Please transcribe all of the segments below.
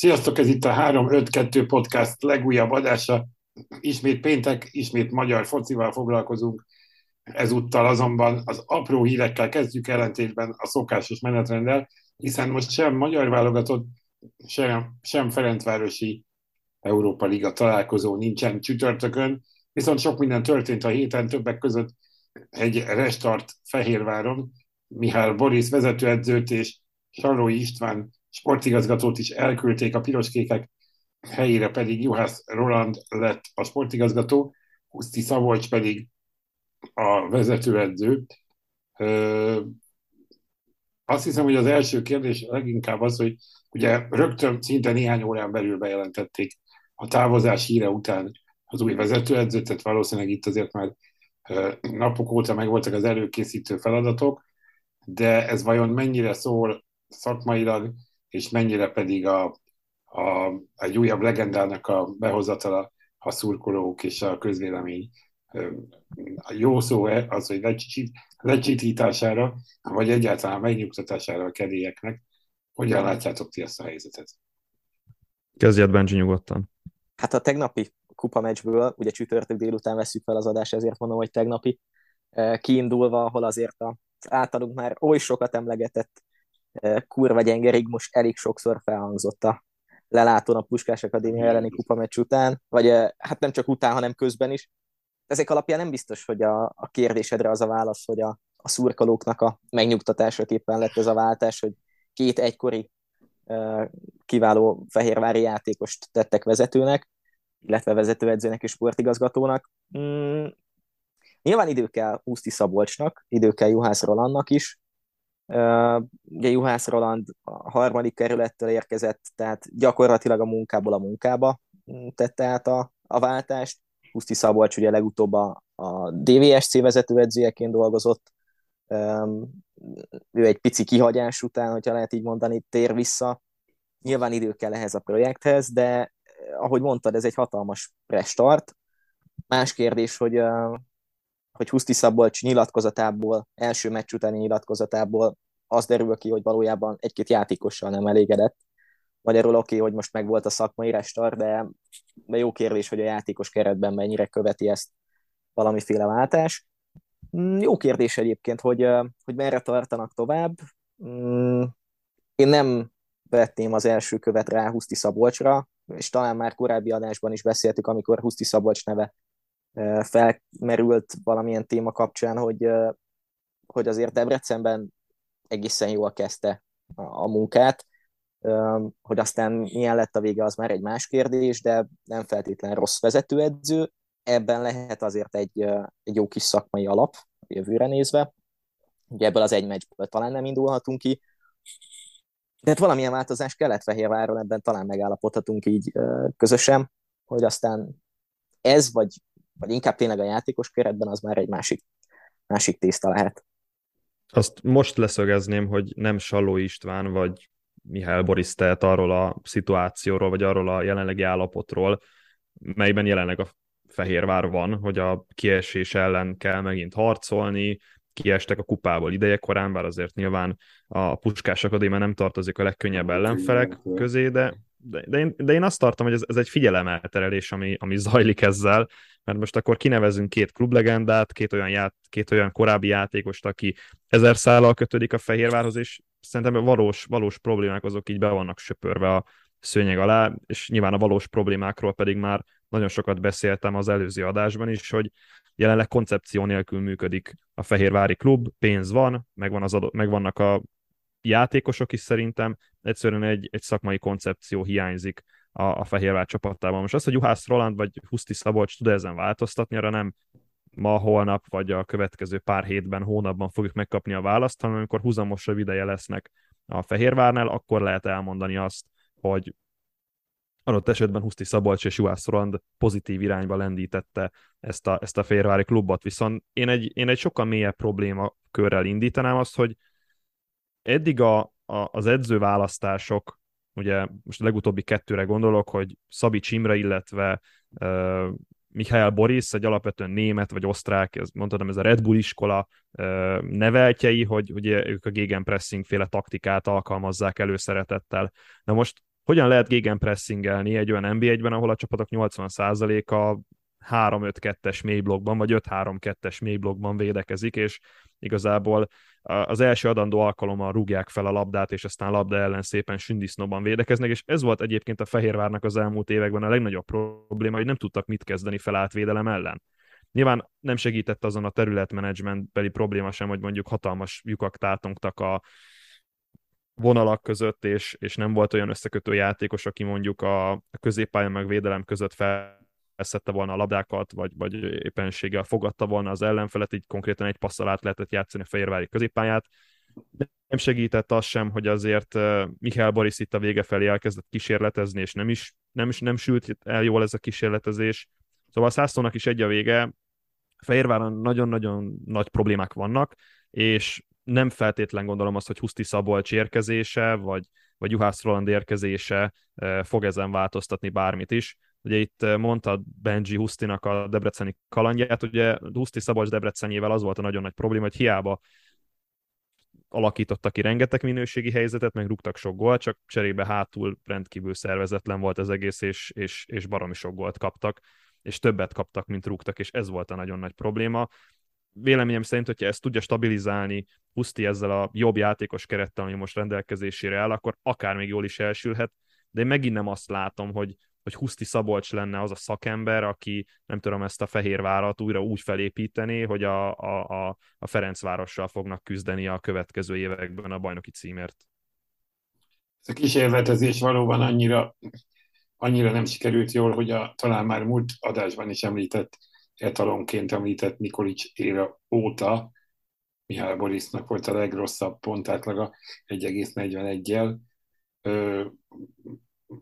Sziasztok, ez itt a 352 Podcast legújabb adása. Ismét péntek, ismét magyar focival foglalkozunk. Ezúttal azonban az apró hírekkel kezdjük ellentétben a szokásos menetrenddel, hiszen most sem magyar válogatott, sem, sem Ferencvárosi Európa Liga találkozó nincsen csütörtökön, viszont sok minden történt a héten, többek között egy restart Fehérváron, Mihály Boris vezetőedzőt és Sarói István sportigazgatót is elküldték a piroskékek, helyére pedig Juhász Roland lett a sportigazgató, Huszti Szabolcs pedig a vezetőedző. Azt hiszem, hogy az első kérdés leginkább az, hogy ugye rögtön szinte néhány órán belül bejelentették a távozás híre után az új vezetőedzőt, tehát valószínűleg itt azért már napok óta megvoltak az előkészítő feladatok, de ez vajon mennyire szól szakmailag és mennyire pedig a, a, egy újabb legendának a behozatala a szurkolók és a közvélemény a jó szó az, hogy lecsít, lecsitítására, vagy egyáltalán megnyugtatására a kedélyeknek. Hogyan látjátok ti ezt a helyzetet? Kezdjed, Benji, nyugodtan. Hát a tegnapi kupa meccsből, ugye csütörtök délután veszük fel az adást, ezért mondom, hogy tegnapi, kiindulva, ahol azért az általunk már oly sokat emlegetett kurva gyenge most elég sokszor felhangzott a lelátón a Puskás Akadémia elleni kupameccs után, vagy hát nem csak után, hanem közben is. Ezek alapján nem biztos, hogy a, a kérdésedre az a válasz, hogy a, a szurkolóknak a megnyugtatásaképpen lett ez a váltás, hogy két egykori kiváló fehérvári játékost tettek vezetőnek, illetve vezetőedzőnek és sportigazgatónak. Mm, nyilván idő kell Úszti Szabolcsnak, idő kell Juhász Rolandnak is, Ugye Juhász Roland a harmadik kerülettől érkezett, tehát gyakorlatilag a munkából a munkába mm, tette át a, a váltást. Puszti Szabolcs ugye legutóbb a, a DVSC vezetőedzőjeként dolgozott. Ő egy pici kihagyás után, hogyha lehet így mondani, tér vissza. Nyilván idő kell ehhez a projekthez, de ahogy mondtad, ez egy hatalmas restart. Más kérdés, hogy hogy Huszti Szabolcs nyilatkozatából, első meccs utáni nyilatkozatából az derül ki, hogy valójában egy-két játékossal nem elégedett. Magyarul oké, okay, hogy most meg volt a szakmai restar, de, de jó kérdés, hogy a játékos keretben mennyire követi ezt valamiféle váltás. Mm, jó kérdés egyébként, hogy, hogy merre tartanak tovább. Mm, én nem vetném az első követ rá Huszti Szabolcsra, és talán már korábbi adásban is beszéltük, amikor Huszti Szabolcs neve felmerült valamilyen téma kapcsán, hogy, hogy azért Debrecenben egészen jól kezdte a munkát, hogy aztán milyen lett a vége, az már egy más kérdés, de nem feltétlenül rossz vezetőedző, ebben lehet azért egy, egy jó kis szakmai alap a jövőre nézve. Ugye ebből az egy meccsből talán nem indulhatunk ki, de hát valamilyen változás kellett Fehérváron, ebben talán megállapodhatunk így közösen, hogy aztán ez, vagy vagy inkább tényleg a játékos keretben, az már egy másik, másik tészta lehet. Azt most leszögezném, hogy nem Saló István vagy Mihály Boris tehet arról a szituációról, vagy arról a jelenlegi állapotról, melyben jelenleg a Fehérvár van, hogy a kiesés ellen kell megint harcolni, kiestek a kupából idejekorán, bár azért nyilván a Puskás Akadémia nem tartozik a legkönnyebb ellenfelek közé, de, de, de, én, de én azt tartom, hogy ez, ez egy figyelemelterelés, ami, ami zajlik ezzel, mert most akkor kinevezünk két klublegendát, két olyan, ját, két olyan korábbi játékost, aki ezer szállal kötődik a Fehérvárhoz, és szerintem valós, valós problémák azok így be vannak söpörve a szőnyeg alá, és nyilván a valós problémákról pedig már nagyon sokat beszéltem az előző adásban is, hogy jelenleg koncepció nélkül működik a Fehérvári klub, pénz van, megvan az adó, megvannak a játékosok is szerintem, egyszerűen egy, egy szakmai koncepció hiányzik a, a Fehérvár csapatában. Most az, hogy Juhász Roland vagy Huszti Szabolcs tud ezen változtatni, arra nem ma, holnap, vagy a következő pár hétben, hónapban fogjuk megkapni a választ, hanem amikor húzamosabb ideje lesznek a Fehérvárnál, akkor lehet elmondani azt, hogy adott esetben Huszti Szabolcs és Juhász Roland pozitív irányba lendítette ezt a, ezt a Fehérvári klubot, viszont én egy, én egy sokkal mélyebb probléma körrel indítanám azt, hogy eddig a, a, az edzőválasztások ugye most a legutóbbi kettőre gondolok, hogy Szabi Csimre, illetve uh, Mihály Boris, egy alapvetően német vagy osztrák, ez, mondhatom, ez a Red Bull iskola uh, neveltjei, hogy ugye ők a gegenpressing féle taktikát alkalmazzák előszeretettel. Na most hogyan lehet gegenpressingelni egy olyan NB1-ben, ahol a csapatok 80%-a 3-5-2-es mélyblokkban, vagy 5-3-2-es mélyblokkban védekezik, és igazából az első adandó alkalommal rúgják fel a labdát, és aztán labda ellen szépen sündisznóban védekeznek, és ez volt egyébként a Fehérvárnak az elmúlt években a legnagyobb probléma, hogy nem tudtak mit kezdeni felálltvédelem ellen. Nyilván nem segített azon a területmenedzsmentbeli probléma sem, hogy mondjuk hatalmas lyukak tátongtak a vonalak között, és, és nem volt olyan összekötő játékos, aki mondjuk a, középpálya meg védelem között felszette volna a labdákat, vagy, vagy éppenséggel fogadta volna az ellenfelet, így konkrétan egy passzal át lehetett játszani a Fehérvári középpályát. Nem segített az sem, hogy azért Mihály Boris itt a vége felé elkezdett kísérletezni, és nem is, nem is nem sült el jól ez a kísérletezés. Szóval a Szászlónak is egy a vége, Fehérváron nagyon-nagyon nagy problémák vannak, és nem feltétlen gondolom azt, hogy Huszti Szabolcs érkezése, vagy, vagy Juhász Roland érkezése fog ezen változtatni bármit is. Ugye itt mondta Benji Husztinak a debreceni kalandját, ugye Huszti Szabolcs Debrecenyével az volt a nagyon nagy probléma, hogy hiába alakítottak ki rengeteg minőségi helyzetet, meg rúgtak sok gólt, csak cserébe hátul rendkívül szervezetlen volt az egész, és, és, és baromi sok gólt kaptak, és többet kaptak, mint rúgtak, és ez volt a nagyon nagy probléma. Véleményem szerint, hogyha ezt tudja stabilizálni Huszti ezzel a jobb játékos kerettel, ami most rendelkezésére áll, akkor akár még jól is elsülhet, de én megint nem azt látom, hogy, hogy Huszti Szabolcs lenne az a szakember, aki nem tudom ezt a Fehérvárat újra úgy felépíteni, hogy a, a, a, a Ferencvárossal fognak küzdeni a következő években a bajnoki címért. Ez a kísérletezés valóban annyira, annyira nem sikerült jól, hogy a, talán már múlt adásban is említett etalonként említett Nikolics éra óta Mihály Borisnak volt a legrosszabb pontátlaga 1,41-jel.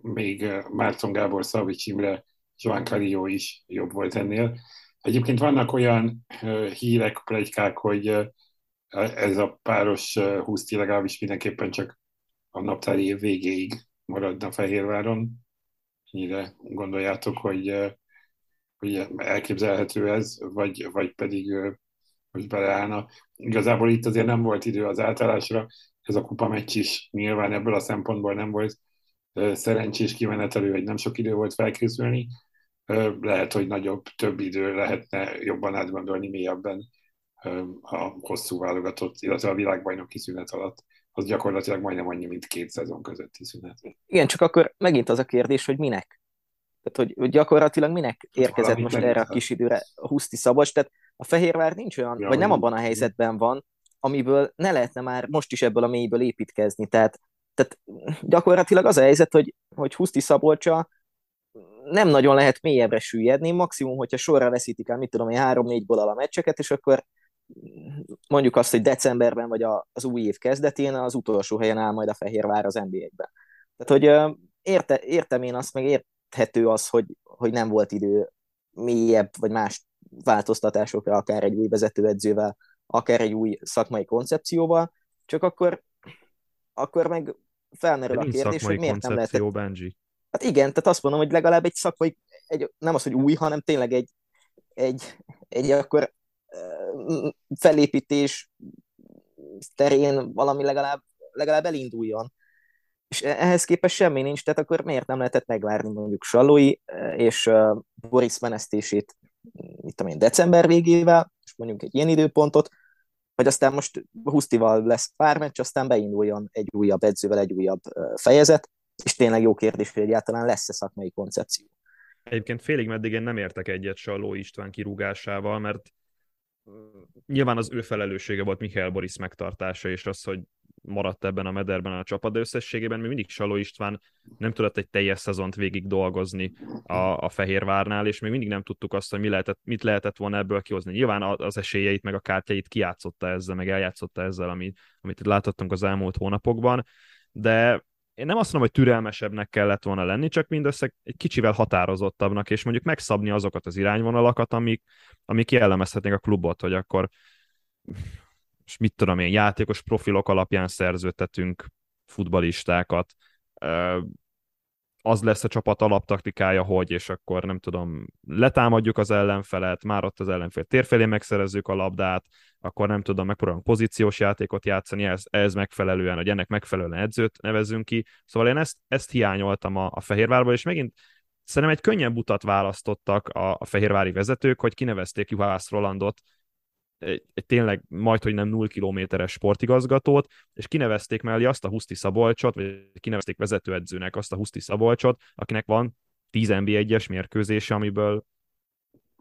Még Márton Gábor, Szavics Imre, Joan Carillo is jobb volt ennél. Egyébként vannak olyan hírek, plegykák, hogy ez a páros húszti legalábbis mindenképpen csak a naptári év végéig maradna Fehérváron. Ennyire gondoljátok, hogy hogy elképzelhető ez, vagy, vagy pedig hogy beleállna. Igazából itt azért nem volt idő az átállásra, ez a kupa meccs is nyilván ebből a szempontból nem volt szerencsés kimenetelő, hogy nem sok idő volt felkészülni. Lehet, hogy nagyobb, több idő lehetne jobban átgondolni mélyebben a hosszú válogatott, illetve a világbajnoki szünet alatt. Az gyakorlatilag majdnem annyi, mint két szezon közötti szünet. Igen, csak akkor megint az a kérdés, hogy minek? Tehát, hogy, gyakorlatilag minek érkezett Valami most erre a kis időre a Huszti Szabads, tehát a Fehérvár nincs olyan, ja, vagy nem abban a helyzetben van, amiből ne lehetne már most is ebből a mélyből építkezni. Tehát, tehát gyakorlatilag az a helyzet, hogy, hogy Huszti Szabolcsa nem nagyon lehet mélyebbre süllyedni, maximum, hogyha sorra veszítik el, mit tudom én, három-négy gólal a meccseket, és akkor mondjuk azt, hogy decemberben vagy az új év kezdetén az utolsó helyen áll majd a Fehérvár az NBA-ben. Tehát, hogy érte, értem én azt, meg ért, érthető az, hogy, hogy nem volt idő mélyebb vagy más változtatásokra, akár egy új vezetőedzővel, akár egy új szakmai koncepcióval, csak akkor, akkor meg felmerül a kérdés, hogy miért nem lehetett... Benji. Hát igen, tehát azt mondom, hogy legalább egy szakmai, egy, nem az, hogy új, hanem tényleg egy, egy, egy akkor felépítés terén valami legalább, legalább elinduljon és e-, ehhez képest semmi nincs, tehát akkor miért nem lehetett megvárni mondjuk Sallói e, és Boris menesztését, mit tudom én, december végével, és mondjuk egy ilyen időpontot, vagy aztán most Husztival lesz pár meccs, aztán beinduljon egy újabb edzővel egy újabb fejezet, és tényleg jó kérdés, hogy egyáltalán lesz-e szakmai koncepció. Egyébként félig meddig én nem értek egyet Salló István kirúgásával, mert nyilván az ő felelőssége volt Mihály Boris megtartása, és az, hogy maradt ebben a mederben a csapat, de összességében még mindig Saló István nem tudott egy teljes szezont végig dolgozni a, a Fehérvárnál, és még mindig nem tudtuk azt, hogy mi lehetett, mit lehetett volna ebből kihozni. Nyilván az esélyeit, meg a kártyait kiátszotta ezzel, meg eljátszotta ezzel, amit, amit láthattunk az elmúlt hónapokban, de én nem azt mondom, hogy türelmesebbnek kellett volna lenni, csak mindössze egy kicsivel határozottabbnak, és mondjuk megszabni azokat az irányvonalakat, amik, amik jellemezhetnék a klubot, hogy akkor és mit tudom én, játékos profilok alapján szerződtetünk futbalistákat. az lesz a csapat alaptaktikája, hogy, és akkor nem tudom, letámadjuk az ellenfelet, már ott az ellenfél térfelé megszerezzük a labdát, akkor nem tudom, megpróbálunk pozíciós játékot játszani, ez, ez megfelelően, hogy ennek megfelelően edzőt nevezzünk ki. Szóval én ezt, ezt hiányoltam a, a Fehérvárból, és megint szerintem egy könnyebb utat választottak a, a fehérvári vezetők, hogy kinevezték Juhász Rolandot egy, egy tényleg majd, hogy nem 0 kilométeres sportigazgatót, és kinevezték mellé azt a Huszti Szabolcsot, vagy kinevezték vezetőedzőnek azt a Huszti Szabolcsot, akinek van 10 NB1-es mérkőzése, amiből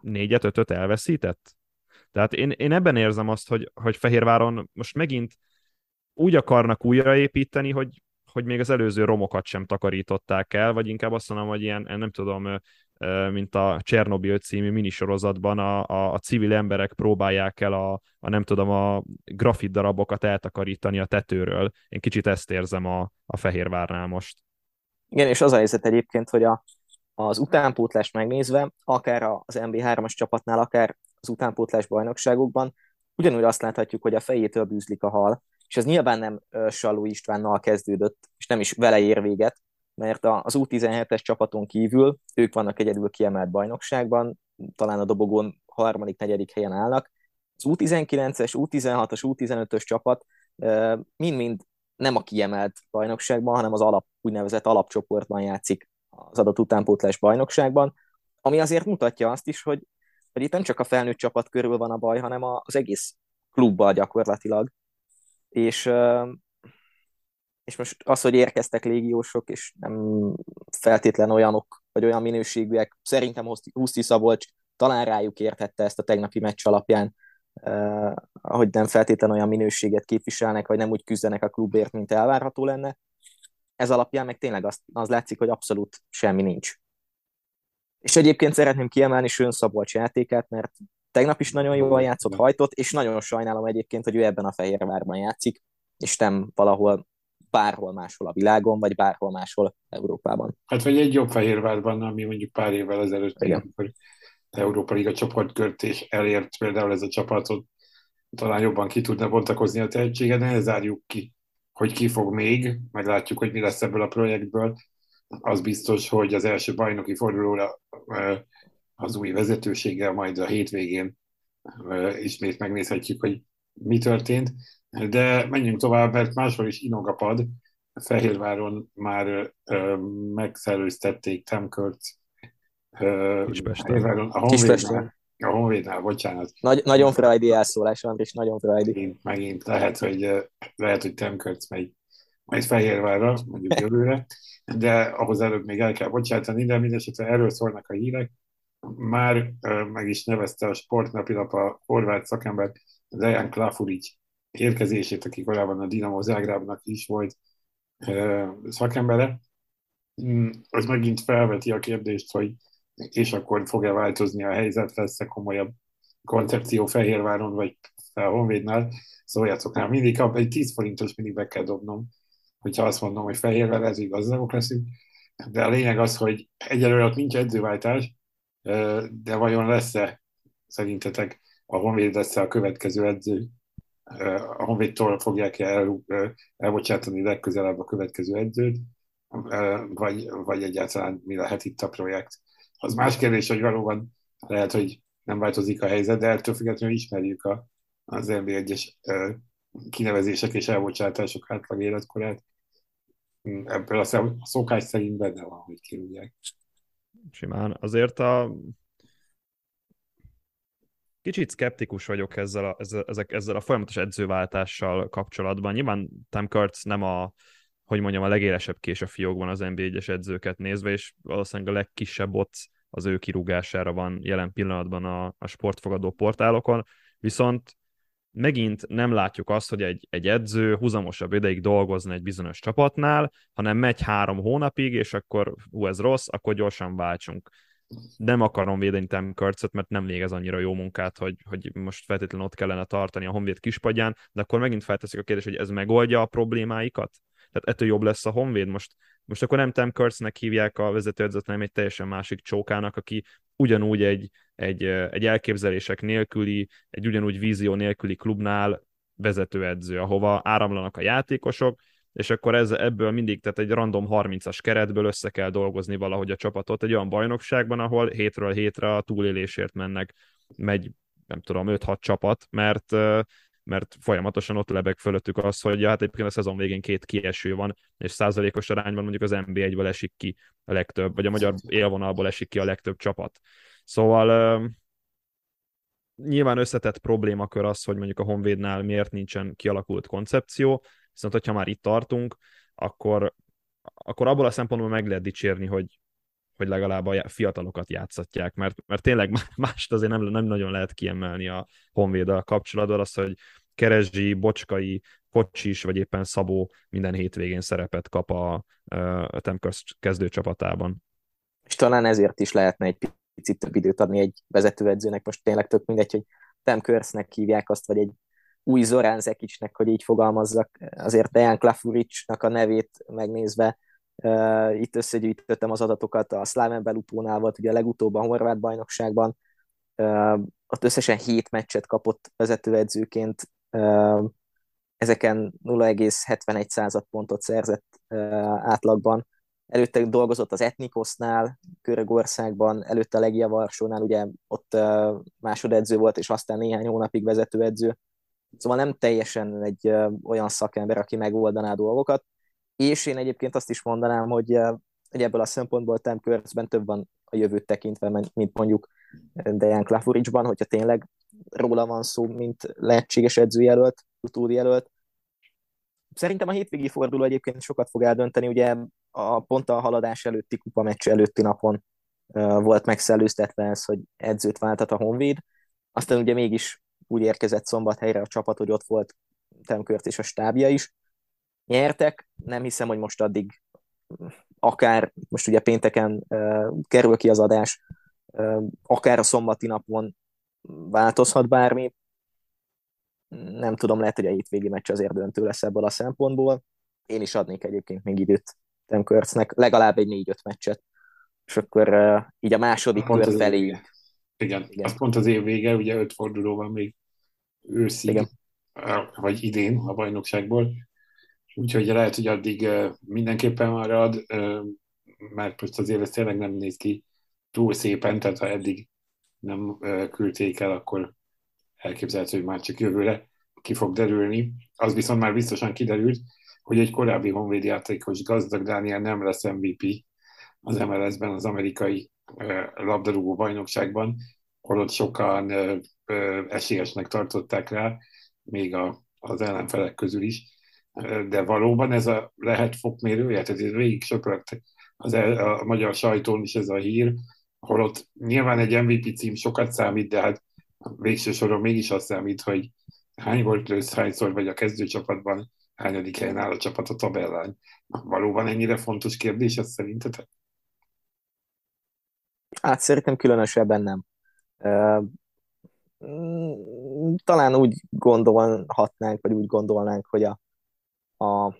négyet, ötöt elveszített. Tehát én, én ebben érzem azt, hogy, hogy Fehérváron most megint úgy akarnak újraépíteni, hogy, hogy még az előző romokat sem takarították el, vagy inkább azt mondom, hogy ilyen, nem tudom, mint a Csernobyl című minisorozatban a, a, a civil emberek próbálják el a, a nem tudom, a grafit darabokat eltakarítani a tetőről. Én kicsit ezt érzem a, a Fehérvárnál most. Igen, és az a helyzet egyébként, hogy a, az utánpótlást megnézve, akár az MB3-as csapatnál, akár az utánpótlás bajnokságokban, ugyanúgy azt láthatjuk, hogy a fejétől bűzlik a hal, és ez nyilván nem Saló Istvánnal kezdődött, és nem is vele ér véget, mert az U17-es csapaton kívül ők vannak egyedül kiemelt bajnokságban, talán a dobogón harmadik, negyedik helyen állnak. Az U19-es, U16-as, U15-ös csapat mind-mind nem a kiemelt bajnokságban, hanem az alap, úgynevezett alapcsoportban játszik az adott utánpótlás bajnokságban, ami azért mutatja azt is, hogy, hogy itt nem csak a felnőtt csapat körül van a baj, hanem az egész klubbal gyakorlatilag. És és most az, hogy érkeztek légiósok, és nem feltétlen olyanok, vagy olyan minőségűek, szerintem Huszti Szabolcs talán rájuk értette ezt a tegnapi meccs alapján, eh, hogy nem feltétlen olyan minőséget képviselnek, vagy nem úgy küzdenek a klubért, mint elvárható lenne. Ez alapján meg tényleg az, az látszik, hogy abszolút semmi nincs. És egyébként szeretném kiemelni Sön Szabolcs játékát, mert tegnap is nagyon jól játszott, hajtott, és nagyon sajnálom egyébként, hogy ő ebben a Fehérvárban játszik, és nem valahol bárhol máshol a világon, vagy bárhol máshol Európában. Hát vagy egy jobb Fehérvárban, ami mondjuk pár évvel ezelőtt, Igen. amikor Európa Liga csoportkört és elért például ez a csapatot, talán jobban ki tudna bontakozni a tehetséget, ne zárjuk ki, hogy ki fog még, meglátjuk, hogy mi lesz ebből a projektből. Az biztos, hogy az első bajnoki fordulóra az új vezetőséggel majd a hétvégén ismét megnézhetjük, hogy mi történt. De menjünk tovább, mert máshol is inog a pad. Fehérváron már ö, megszerőztették Temkört. Fehérváron, a Honvédnál, a Honvédnál, bocsánat. Nagy, nagyon frajdi elszólás, Andris, nagyon frajdi. Megint, megint lehet, hogy, lehet, hogy Temkört megy majd Fehérvárra, mondjuk jövőre, de ahhoz előbb még el kell bocsátani, de mindesetre erről szólnak a hírek. Már meg is nevezte a sportnapilap a horvát szakember Dejan Klafuric érkezését, aki korábban a Dinamo Zágrábnak is volt szakembere, mm, az megint felveti a kérdést, hogy és akkor fog-e változni a helyzet, lesz-e komolyabb koncepció Fehérváron, vagy a Honvédnál, szóljatok rá, mindig kap, egy 10 forintos mindig be kell dobnom, hogyha azt mondom, hogy Fehérvár, ez gazdagok leszünk, de a lényeg az, hogy egyelőre ott nincs edzőváltás, de vajon lesz-e szerintetek a Honvéd lesz-e a következő edző a Honvédtól fogják el, elbocsátani legközelebb a következő edzőt, vagy, vagy egyáltalán mi lehet itt a projekt. Az más kérdés, hogy valóban lehet, hogy nem változik a helyzet, de ettől függetlenül ismerjük a, az nb egyes kinevezések és elbocsátások átlag életkorát. Ebből a szokás szerint benne van, hogy kirúgják. Simán. Azért a Kicsit szkeptikus vagyok ezzel a, ezzel, ezzel a folyamatos edzőváltással kapcsolatban. Nyilván Tim Kurtz nem a, hogy mondjam, a legélesebb kés a fiókban az NBA-es edzőket nézve, és valószínűleg a legkisebb ott az ő kirúgására van jelen pillanatban a, a sportfogadó portálokon, viszont megint nem látjuk azt, hogy egy, egy edző húzamosabb ideig dolgozna egy bizonyos csapatnál, hanem megy három hónapig, és akkor hú, ez rossz, akkor gyorsan váltsunk nem akarom védeni Tim Kurtzot, mert nem végez annyira jó munkát, hogy, hogy most feltétlenül ott kellene tartani a Honvéd kispadján, de akkor megint felteszik a kérdést, hogy ez megoldja a problémáikat? Tehát ettől jobb lesz a Honvéd. Most, most akkor nem Tim Kurtznek hívják a vezetőedzőt, nem egy teljesen másik csókának, aki ugyanúgy egy, egy, egy elképzelések nélküli, egy ugyanúgy vízió nélküli klubnál vezetőedző, ahova áramlanak a játékosok, és akkor ez, ebből mindig, tehát egy random 30-as keretből össze kell dolgozni valahogy a csapatot egy olyan bajnokságban, ahol hétről hétre a túlélésért mennek, megy, nem tudom, 5-6 csapat, mert mert folyamatosan ott lebeg fölöttük az, hogy ja, hát egyébként a szezon végén két kieső van, és százalékos arányban mondjuk az NB1-ből esik ki a legtöbb, vagy a magyar élvonalból esik ki a legtöbb csapat. Szóval nyilván összetett problémakör az, hogy mondjuk a Honvédnál miért nincsen kialakult koncepció, viszont hogyha már itt tartunk, akkor, akkor abból a szempontból meg lehet dicsérni, hogy, hogy legalább a fiatalokat játszatják, mert, mert tényleg mást azért nem, nem nagyon lehet kiemelni a Honvéddal kapcsolatban, az, hogy Kerezsi, Bocskai, Kocsis, vagy éppen Szabó minden hétvégén szerepet kap a, a Temkörsz kezdőcsapatában. És talán ezért is lehetne egy picit több időt adni egy vezetőedzőnek, most tényleg tök mindegy, hogy Temkörsznek hívják azt, vagy egy új Zorán Zekicsnek, hogy így fogalmazzak, azért Dejan Klafuricsnak a nevét megnézve Uh, itt összegyűjtöttem az adatokat, a Slaven Belupónál volt ugye a legutóbb a horvát bajnokságban, uh, ott összesen 7 meccset kapott vezetőedzőként, uh, ezeken 0,71 század pontot szerzett átlagban. Előtte dolgozott az Etnikosnál, Görögországban, előtte a Legia Varsónál, ugye ott másodedző volt, és aztán néhány hónapig vezetőedző. Szóval nem teljesen egy olyan szakember, aki megoldaná dolgokat és én egyébként azt is mondanám, hogy, hogy ebből a szempontból Tim Körcben több van a jövőt tekintve, mint mondjuk Dejan Klafuricsban, hogyha tényleg róla van szó, mint lehetséges edzőjelölt, utódjelölt. Szerintem a hétvégi forduló egyébként sokat fog eldönteni, ugye a pont a haladás előtti kupa meccs előtti napon volt megszellőztetve ez, hogy edzőt váltat a Honvéd, aztán ugye mégis úgy érkezett szombathelyre a csapat, hogy ott volt Temkört és a stábja is, nyertek, nem hiszem, hogy most addig akár, most ugye pénteken uh, kerül ki az adás, uh, akár a szombati napon változhat bármi. Nem tudom, lehet, hogy a hétvégi meccs azért döntő lesz ebből a szempontból. Én is adnék egyébként még időt Tim Körcnek, legalább egy négy-öt meccset, és akkor uh, így a második kör felé. Igen, Igen, az pont az év vége, ugye öt forduló van még őszig, Igen. vagy idén a bajnokságból Úgyhogy lehet, hogy addig mindenképpen marad, mert most azért ez tényleg nem néz ki túl szépen, tehát ha eddig nem küldték el, akkor elképzelhető, hogy már csak jövőre ki fog derülni. Az viszont már biztosan kiderült, hogy egy korábbi honvéd játékos gazdag Dániel nem lesz MVP az MLS-ben, az amerikai labdarúgó bajnokságban, holott sokan esélyesnek tartották rá, még a, az ellenfelek közül is de valóban ez a lehet fokmérője, tehát ez végig söpört az el, a magyar sajtón is ez a hír, holott nyilván egy MVP cím sokat számít, de hát végső soron mégis azt számít, hogy hány volt lősz, hányszor vagy a kezdőcsapatban, hányadik helyen áll a csapat a tabellán. Valóban ennyire fontos kérdés ez szerintetek? Hát szerintem különösebben nem. Talán úgy gondolhatnánk, vagy úgy gondolnánk, hogy a a,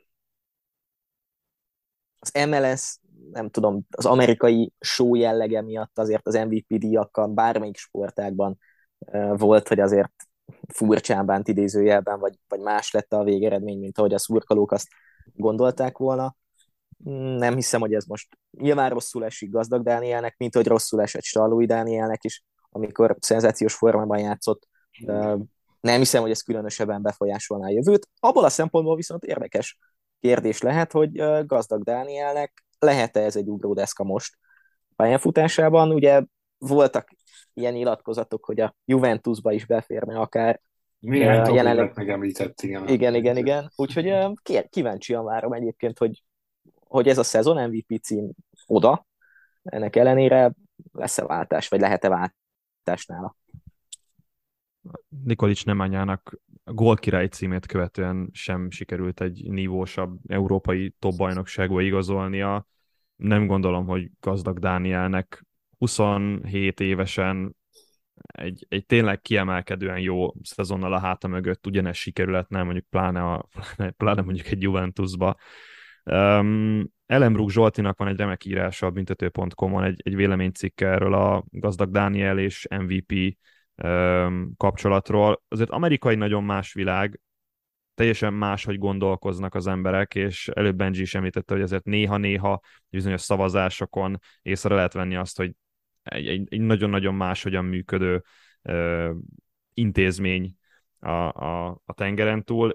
az MLS, nem tudom, az amerikai show jellege miatt azért az MVP díjakkal bármelyik sportágban volt, hogy azért furcsán bánt idézőjelben, vagy, vagy más lett a végeredmény, mint ahogy a szurkolók azt gondolták volna. Nem hiszem, hogy ez most nyilván rosszul esik gazdag Dánielnek, mint hogy rosszul esett Stallói Dánielnek is, amikor szenzációs formában játszott nem hiszem, hogy ez különösebben befolyásolná a jövőt. Abból a szempontból viszont érdekes kérdés lehet, hogy gazdag Dánielnek lehet-e ez egy ugródeszka most pályafutásában. Ugye voltak ilyen nyilatkozatok, hogy a Juventusba is beférne akár. Milyen uh, jelenleg... megemlített, igen. Igen, igen, igen. Úgyhogy uh, kíváncsian várom egyébként, hogy, hogy ez a szezon MVP cím oda, ennek ellenére lesz-e váltás, vagy lehet-e váltás nála. Nikolics Nemányának gólkirály címét követően sem sikerült egy nívósabb európai top bajnokságba igazolnia. Nem gondolom, hogy gazdag Dánielnek 27 évesen egy, egy tényleg kiemelkedően jó szezonnal a háta mögött ugyanez sikerületne, mondjuk pláne, a, pláne mondjuk egy Juventusba. Um, Ellenbrook Zsoltinak van egy remek írása a büntető.com-on, egy, egy véleménycikk erről a gazdag Dániel és MVP kapcsolatról. Azért amerikai nagyon más világ, teljesen máshogy gondolkoznak az emberek, és előbb Benji is említette, hogy ezért néha-néha bizonyos szavazásokon észre lehet venni azt, hogy egy, egy, egy nagyon-nagyon máshogyan működő ö, intézmény a, a, a tengeren túl,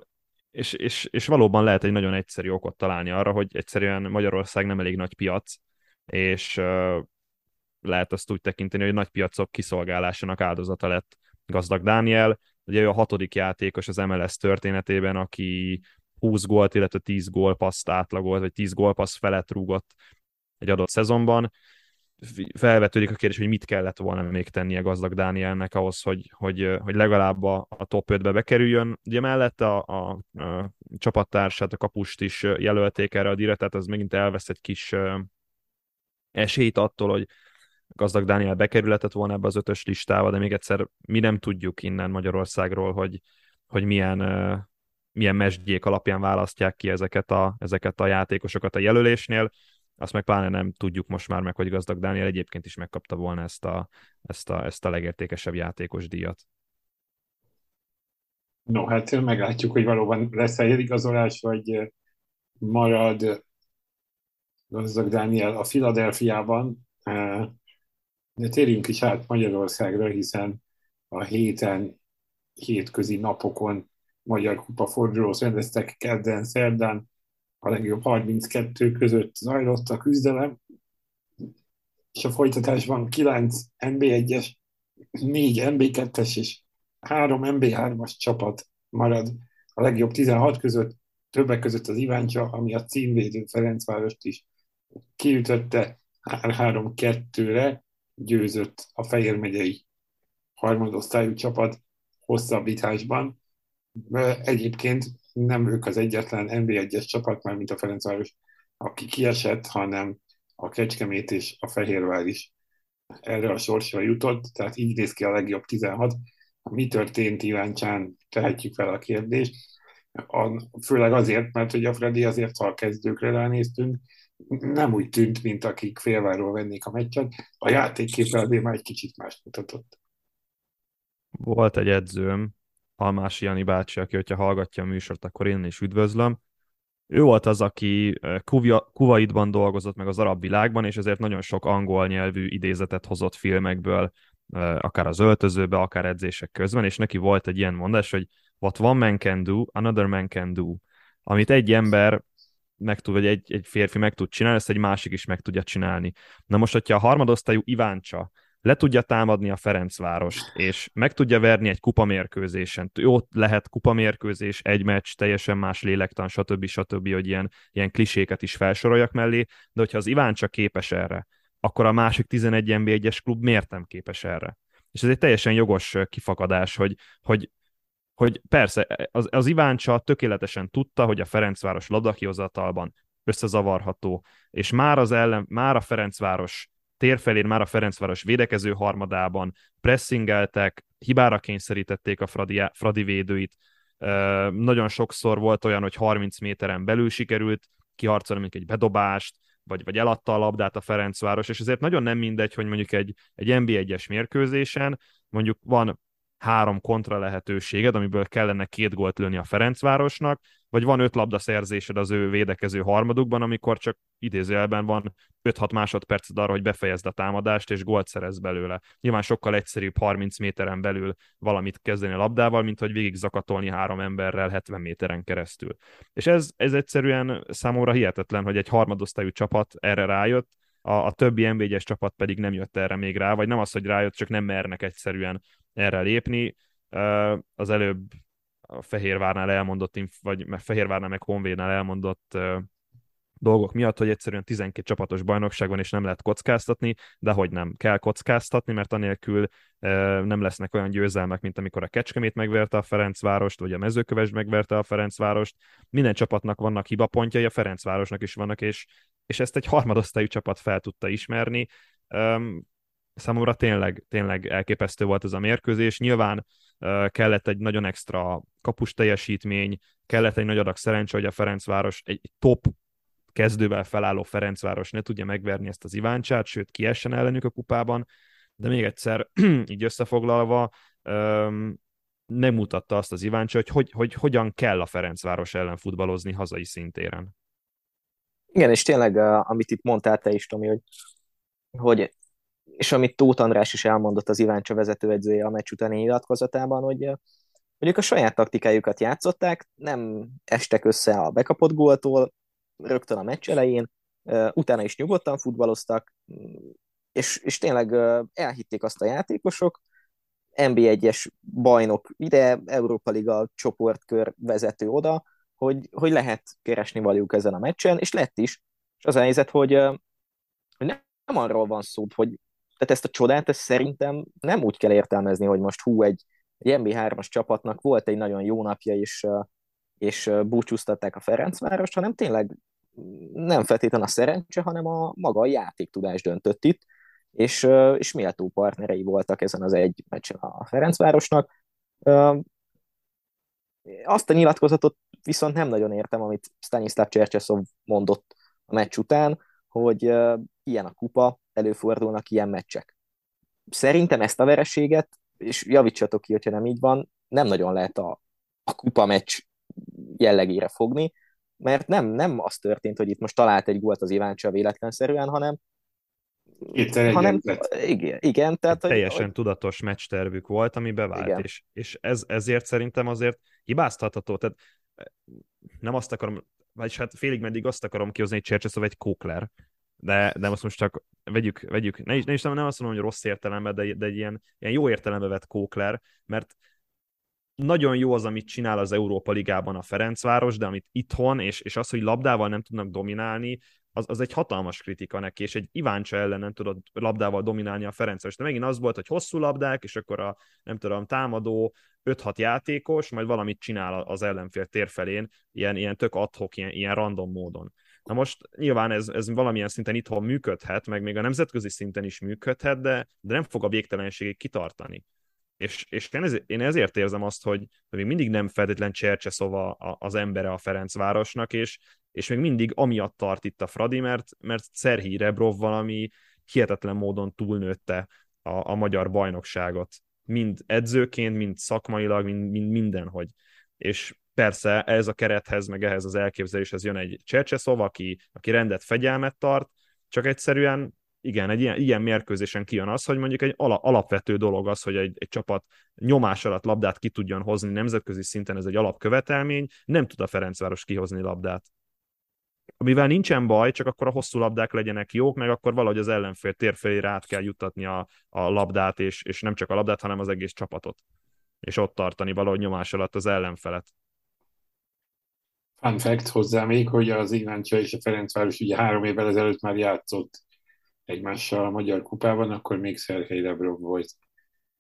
és, és, és valóban lehet egy nagyon egyszerű okot találni arra, hogy egyszerűen Magyarország nem elég nagy piac, és lehet azt úgy tekinteni, hogy nagy piacok kiszolgálásának áldozata lett gazdag Dániel, ugye ő a hatodik játékos az MLS történetében, aki 20 gólt, illetve 10 gólpaszt átlagolt, vagy 10 gólpassz felett rúgott egy adott szezonban. Felvetődik a kérdés, hogy mit kellett volna még tennie gazdag Dánielnek ahhoz, hogy, hogy, hogy legalább a, a top 5-be bekerüljön. Ugye mellette a, a, a csapattársát, a kapust is jelölték erre a dire, tehát az megint elvesz egy kis esélyt attól, hogy gazdag Dániel bekerületett volna ebbe az ötös listába, de még egyszer mi nem tudjuk innen Magyarországról, hogy, hogy milyen, milyen mesdjék alapján választják ki ezeket a, ezeket a játékosokat a jelölésnél. Azt meg pláne nem tudjuk most már meg, hogy gazdag Dániel egyébként is megkapta volna ezt a, ezt a, ezt a legértékesebb játékos díjat. No, hát meglátjuk, hogy valóban lesz egy igazolás, vagy marad gazdag Dániel a Filadelfiában. De térjünk is át Magyarországra, hiszen a héten, hétközi napokon Magyar Kupa fordulót rendeztek kedden, szerdán, a legjobb 32 között zajlott a küzdelem, és a folytatásban 9 NB1-es, 4 NB2-es és 3 NB3-as csapat marad a legjobb 16 között, többek között az Iváncsa, ami a címvédő Ferencvárost is kiütötte 3-2-re, győzött a Fejér megyei harmadosztályú csapat hosszabbításban. Egyébként nem ők az egyetlen NB1-es csapat, már mint a Ferencváros, aki kiesett, hanem a Kecskemét és a Fehérvár is erre a sorsra jutott, tehát így néz ki a legjobb 16. Mi történt Iváncsán, tehetjük fel a kérdést. A, főleg azért, mert hogy a Freddy azért, ha a kezdőkre ránéztünk, nem úgy tűnt, mint akik félváról vennék a meccset. A játékképe azért már egy kicsit más mutatott. Volt egy edzőm, Almási Jani bácsi, aki, hogyha hallgatja a műsort, akkor én is üdvözlöm. Ő volt az, aki eh, Kuwaitban dolgozott meg az arab világban, és ezért nagyon sok angol nyelvű idézetet hozott filmekből, akár az öltözőbe, akár edzések közben, és neki volt egy ilyen mondás, hogy what one man can do, another man can do. Amit egy ember meg tud, vagy egy, egy férfi meg tud csinálni, ezt egy másik is meg tudja csinálni. Na most, hogyha a harmadosztályú Iváncsa le tudja támadni a Ferencvárost, és meg tudja verni egy kupamérkőzésen. Jó, lehet kupamérkőzés, egy meccs, teljesen más lélektan, stb. stb., hogy ilyen, ilyen kliséket is felsoroljak mellé, de hogyha az Iváncsa képes erre, akkor a másik 11 NB1-es klub miért nem képes erre? És ez egy teljesen jogos kifakadás, hogy, hogy hogy persze, az, az Iváncsa tökéletesen tudta, hogy a Ferencváros labdakihozatalban összezavarható, és már az ellen, már a Ferencváros térfelén, már a Ferencváros védekező harmadában pressingeltek, hibára kényszerítették a Fradi, Fradi védőit, nagyon sokszor volt olyan, hogy 30 méteren belül sikerült kiharcolni egy bedobást, vagy, vagy eladta a labdát a Ferencváros, és ezért nagyon nem mindegy, hogy mondjuk egy, egy NB1-es mérkőzésen mondjuk van három kontra lehetőséged, amiből kellene két gólt lőni a Ferencvárosnak, vagy van öt labda szerzésed az ő védekező harmadukban, amikor csak idézőjelben van 5-6 másodperced arra, hogy befejezd a támadást, és gólt szerez belőle. Nyilván sokkal egyszerűbb 30 méteren belül valamit kezdeni a labdával, mint hogy végig zakatolni három emberrel 70 méteren keresztül. És ez, ez egyszerűen számomra hihetetlen, hogy egy harmadosztályú csapat erre rájött, a, a többi NB1-es csapat pedig nem jött erre még rá, vagy nem az, hogy rájött, csak nem mernek egyszerűen erre lépni. Az előbb a Fehérvárnál elmondott, vagy Fehérvárnál meg Honvédnál elmondott dolgok miatt, hogy egyszerűen 12 csapatos bajnokság van, és nem lehet kockáztatni, de hogy nem kell kockáztatni, mert anélkül nem lesznek olyan győzelmek, mint amikor a Kecskemét megverte a Ferencvárost, vagy a Mezőköves megverte a Ferencvárost. Minden csapatnak vannak hibapontjai, a Ferencvárosnak is vannak, és, és ezt egy harmadosztályú csapat fel tudta ismerni számomra tényleg, tényleg elképesztő volt ez a mérkőzés. Nyilván kellett egy nagyon extra kapus teljesítmény, kellett egy nagy adag szerencse, hogy a Ferencváros egy top kezdővel felálló Ferencváros ne tudja megverni ezt az Iváncsát, sőt kiessen ellenük a kupában, de még egyszer így összefoglalva, nem mutatta azt az Iváncsi, hogy, hogy, hogy hogyan kell a Ferencváros ellen futballozni hazai szintéren. Igen, és tényleg, amit itt mondtál te is, Tomi, hogy, hogy és amit Tóth András is elmondott az Iváncsa vezetőedzője a meccs utáni nyilatkozatában, hogy, hogy ők a saját taktikájukat játszották, nem estek össze a bekapott góltól, rögtön a meccs elején, utána is nyugodtan futballoztak, és, és tényleg elhitték azt a játékosok, NB1-es bajnok ide, Európa Liga csoportkör vezető oda, hogy, hogy lehet keresni valójuk ezen a meccsen, és lett is. És az a helyzet, hogy, hogy nem, arról van szó, hogy tehát ezt a csodát ezt szerintem nem úgy kell értelmezni, hogy most hú, egy, egy MB3-as csapatnak volt egy nagyon jó napja, és, és búcsúztatták a Ferencvárost, hanem tényleg nem feltétlenül a szerencse, hanem a maga a játéktudás döntött itt, és, és méltó partnerei voltak ezen az egy meccsen a Ferencvárosnak. Azt a nyilatkozatot viszont nem nagyon értem, amit Stanislav Csercseszov mondott a meccs után, hogy ilyen a kupa, előfordulnak ilyen meccsek. Szerintem ezt a vereséget, és javítsatok ki, hogyha nem így van, nem nagyon lehet a, a kupa meccs jellegére fogni, mert nem, nem az történt, hogy itt most talált egy gólt az Iváncsa véletlenszerűen, hanem itt hanem, igen, igen, tehát teljesen hogy, tudatos meccstervük volt, ami bevált, igen. és, és ez, ezért szerintem azért hibáztatható, tehát eh, nem azt akarom, vagyis hát félig meddig azt akarom kihozni, hogy Csercseszov egy kókler, de, de most, most csak vegyük, vegyük. Ne is, ne is nem azt mondom, hogy rossz értelemben, de, de egy ilyen, ilyen jó értelembe vett kókler, mert nagyon jó az, amit csinál az Európa Ligában a Ferencváros, de amit itthon, és, és az, hogy labdával nem tudnak dominálni, az, az egy hatalmas kritika neki, és egy Iváncsa ellen nem tudod labdával dominálni a Ferencváros. De megint az volt, hogy hosszú labdák, és akkor a, nem tudom, támadó 5-6 játékos, majd valamit csinál az ellenfél térfelén, ilyen, ilyen tök adhok, ilyen, ilyen random módon. Na most nyilván ez, ez valamilyen szinten itthon működhet, meg még a nemzetközi szinten is működhet, de, de nem fog a végtelenségig kitartani. És, és én, ezért, én ezért érzem azt, hogy még mindig nem feltétlen Csercseszova az embere a Ferencvárosnak, és, és még mindig amiatt tart itt a Fradi, mert, mert Szerhi Rebrov valami hihetetlen módon túlnőtte a, a magyar bajnokságot. Mind edzőként, mind szakmailag, mind, mind mindenhogy. És persze ez a kerethez, meg ehhez az elképzeléshez jön egy Csercseszov, aki, aki rendet, fegyelmet tart, csak egyszerűen igen, egy ilyen, ilyen mérkőzésen kijön az, hogy mondjuk egy ala, alapvető dolog az, hogy egy, egy csapat nyomás alatt labdát ki tudjon hozni nemzetközi szinten, ez egy alapkövetelmény, nem tud a Ferencváros kihozni labdát. Amivel nincsen baj, csak akkor a hosszú labdák legyenek jók, meg akkor valahogy az ellenfél térfelére át kell juttatni a, a labdát, és, és nem csak a labdát, hanem az egész csapatot. És ott tartani valahogy nyomás alatt az ellenfelet. Fun fact hozzá még, hogy az Iváncsa és a Ferencváros ugye három évvel ezelőtt már játszott egymással a Magyar Kupában, akkor még Szerhely Lebrov volt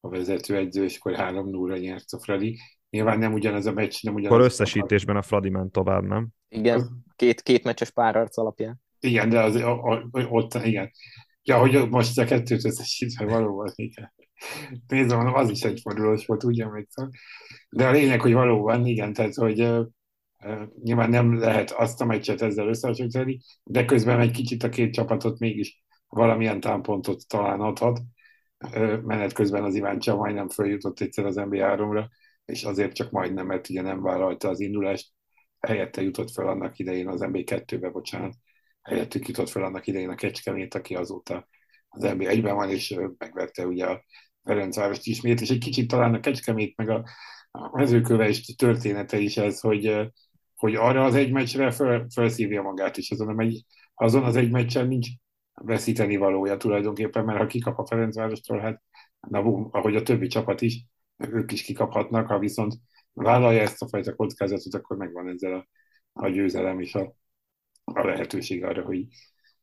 a vezetőedző, és akkor 3-0-ra nyert a Fradi. Nyilván nem ugyanaz a meccs, nem ugyanaz. Akkor összesítésben a Fradi ment tovább, nem? Igen, két, két meccses párharc alapján. Igen, de az, a, a, ott, igen. Ja, hogy most a kettőt összesítve valóban, igen. Nézem, az is egy fordulós volt, ugye, meg De a lényeg, hogy valóban, igen, tehát, hogy uh, nyilván nem lehet azt a meccset ezzel összehasonlítani, de közben egy kicsit a két csapatot mégis valamilyen támpontot talán adhat. Menet közben az Iváncsa majdnem följutott egyszer az NBA3-ra, és azért csak majdnem, mert ugye nem vállalta az indulást, helyette jutott fel annak idején az MB2-be, bocsánat, helyettük jutott fel annak idején a Kecskemét, aki azóta az MB1-ben van, és megverte ugye a Ferencvárost ismét, és egy kicsit talán a Kecskemét, meg a, a mezőköves története is ez, hogy, hogy arra az egy meccsre föl, felszívja magát, és azon, egy, azon az egy meccsen nincs veszíteni valója tulajdonképpen, mert ha kikap a Ferencvárostól, hát na, ahogy a többi csapat is, ők is kikaphatnak, ha viszont vállalja ezt a fajta kockázatot, akkor megvan ezzel a, a győzelem és a, a lehetőség arra, hogy,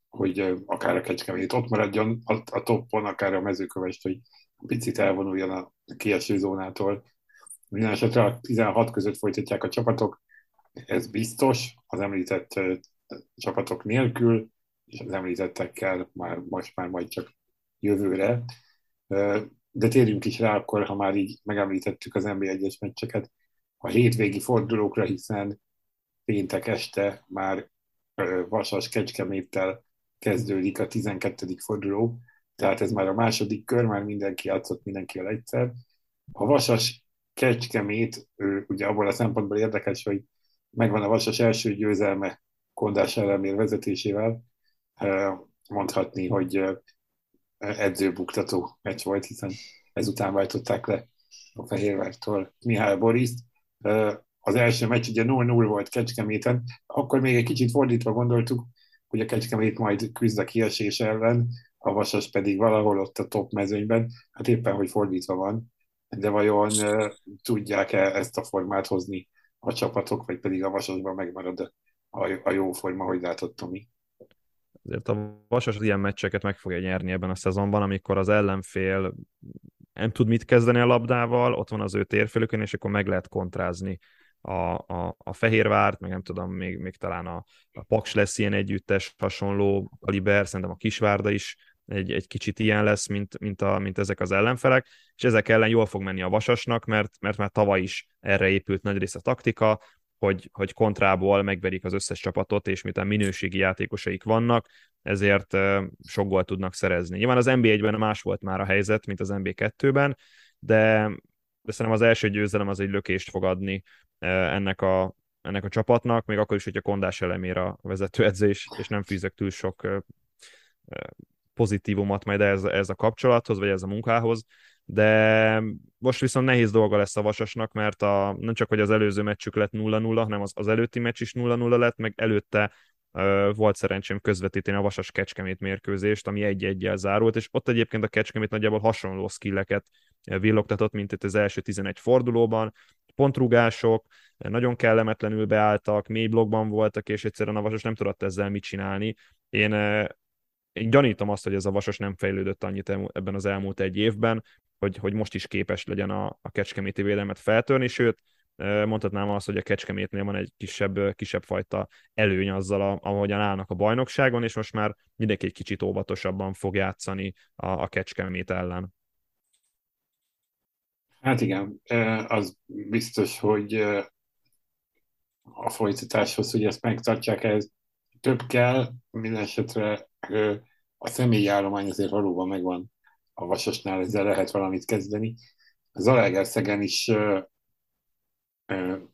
hogy akár a kecskemét ott maradjon a, a toppon, akár a mezőkövest, hogy picit elvonuljon a kieső zónától. Minden esetre a 16 között folytatják a csapatok, ez biztos, az említett csapatok nélkül, és az említettekkel már most már majd csak jövőre. De térjünk is rá akkor, ha már így megemlítettük az NB1-es meccseket, a hétvégi fordulókra, hiszen péntek este már Vasas Kecskeméttel kezdődik a 12. forduló, tehát ez már a második kör, már mindenki játszott mindenkivel egyszer. A Vasas Kecskemét, ugye abból a szempontból érdekes, hogy megvan a Vasas első győzelme Kondás ellenér vezetésével, mondhatni, hogy edzőbuktató meccs volt, hiszen ezután váltották le a Fehérvártól Mihály Boris. Az első meccs ugye 0-0 volt Kecskeméten, akkor még egy kicsit fordítva gondoltuk, hogy a Kecskemét majd küzd a kiesés ellen, a Vasas pedig valahol ott a top mezőnyben, hát éppen, hogy fordítva van, de vajon tudják-e ezt a formát hozni a csapatok, vagy pedig a Vasasban megmarad a jó forma, hogy látott Tomi? Azért a Vasas ilyen meccseket meg fogja nyerni ebben a szezonban, amikor az ellenfél nem tud mit kezdeni a labdával, ott van az ő térfélükön, és akkor meg lehet kontrázni a, a, a Fehérvárt, meg nem tudom, még, még talán a, a Paks lesz ilyen együttes, hasonló kaliber, szerintem a Kisvárda is egy, egy kicsit ilyen lesz, mint, mint, a, mint ezek az ellenfelek, és ezek ellen jól fog menni a Vasasnak, mert, mert már tavaly is erre épült nagy rész a taktika, hogy, hogy kontrából megverik az összes csapatot, és miután minőségi játékosaik vannak, ezért sok gólt tudnak szerezni. Nyilván az NBA-ben más volt már a helyzet, mint az NBA2-ben, de, de szerintem az első győzelem az egy lökést fog adni ennek a, ennek a csapatnak, még akkor is, hogyha kondás elemér a vezetőedzés, és nem fűzök túl sok pozitívumot majd ez, ez a kapcsolathoz, vagy ez a munkához, de most viszont nehéz dolga lesz a Vasasnak, mert a, nem csak, hogy az előző meccsük lett 0-0, hanem az, az előtti meccs is 0-0 lett, meg előtte uh, volt szerencsém közvetíteni a Vasas Kecskemét mérkőzést, ami egy-egyel zárult, és ott egyébként a Kecskemét nagyjából hasonló skilleket villogtatott, mint itt az első 11 fordulóban, pontrugások, nagyon kellemetlenül beálltak, mély blokkban voltak, és egyszerűen a Vasas nem tudott ezzel mit csinálni. Én én gyanítom azt, hogy ez a Vasas nem fejlődött annyit ebben az elmúlt egy évben, hogy, hogy most is képes legyen a, a kecskeméti védelmet feltörni, sőt, mondhatnám azt, hogy a Kecskemétnél van egy kisebb, kisebb fajta előny azzal, ahogyan állnak a bajnokságon, és most már mindenki egy kicsit óvatosabban fog játszani a, a Kecskemét ellen. Hát igen, az biztos, hogy a folytatáshoz, hogy ezt megtartják, ez több kell, minden esetre a személyi állomány azért valóban megvan a Vasasnál, ezzel lehet valamit kezdeni. Az Alegerszegen is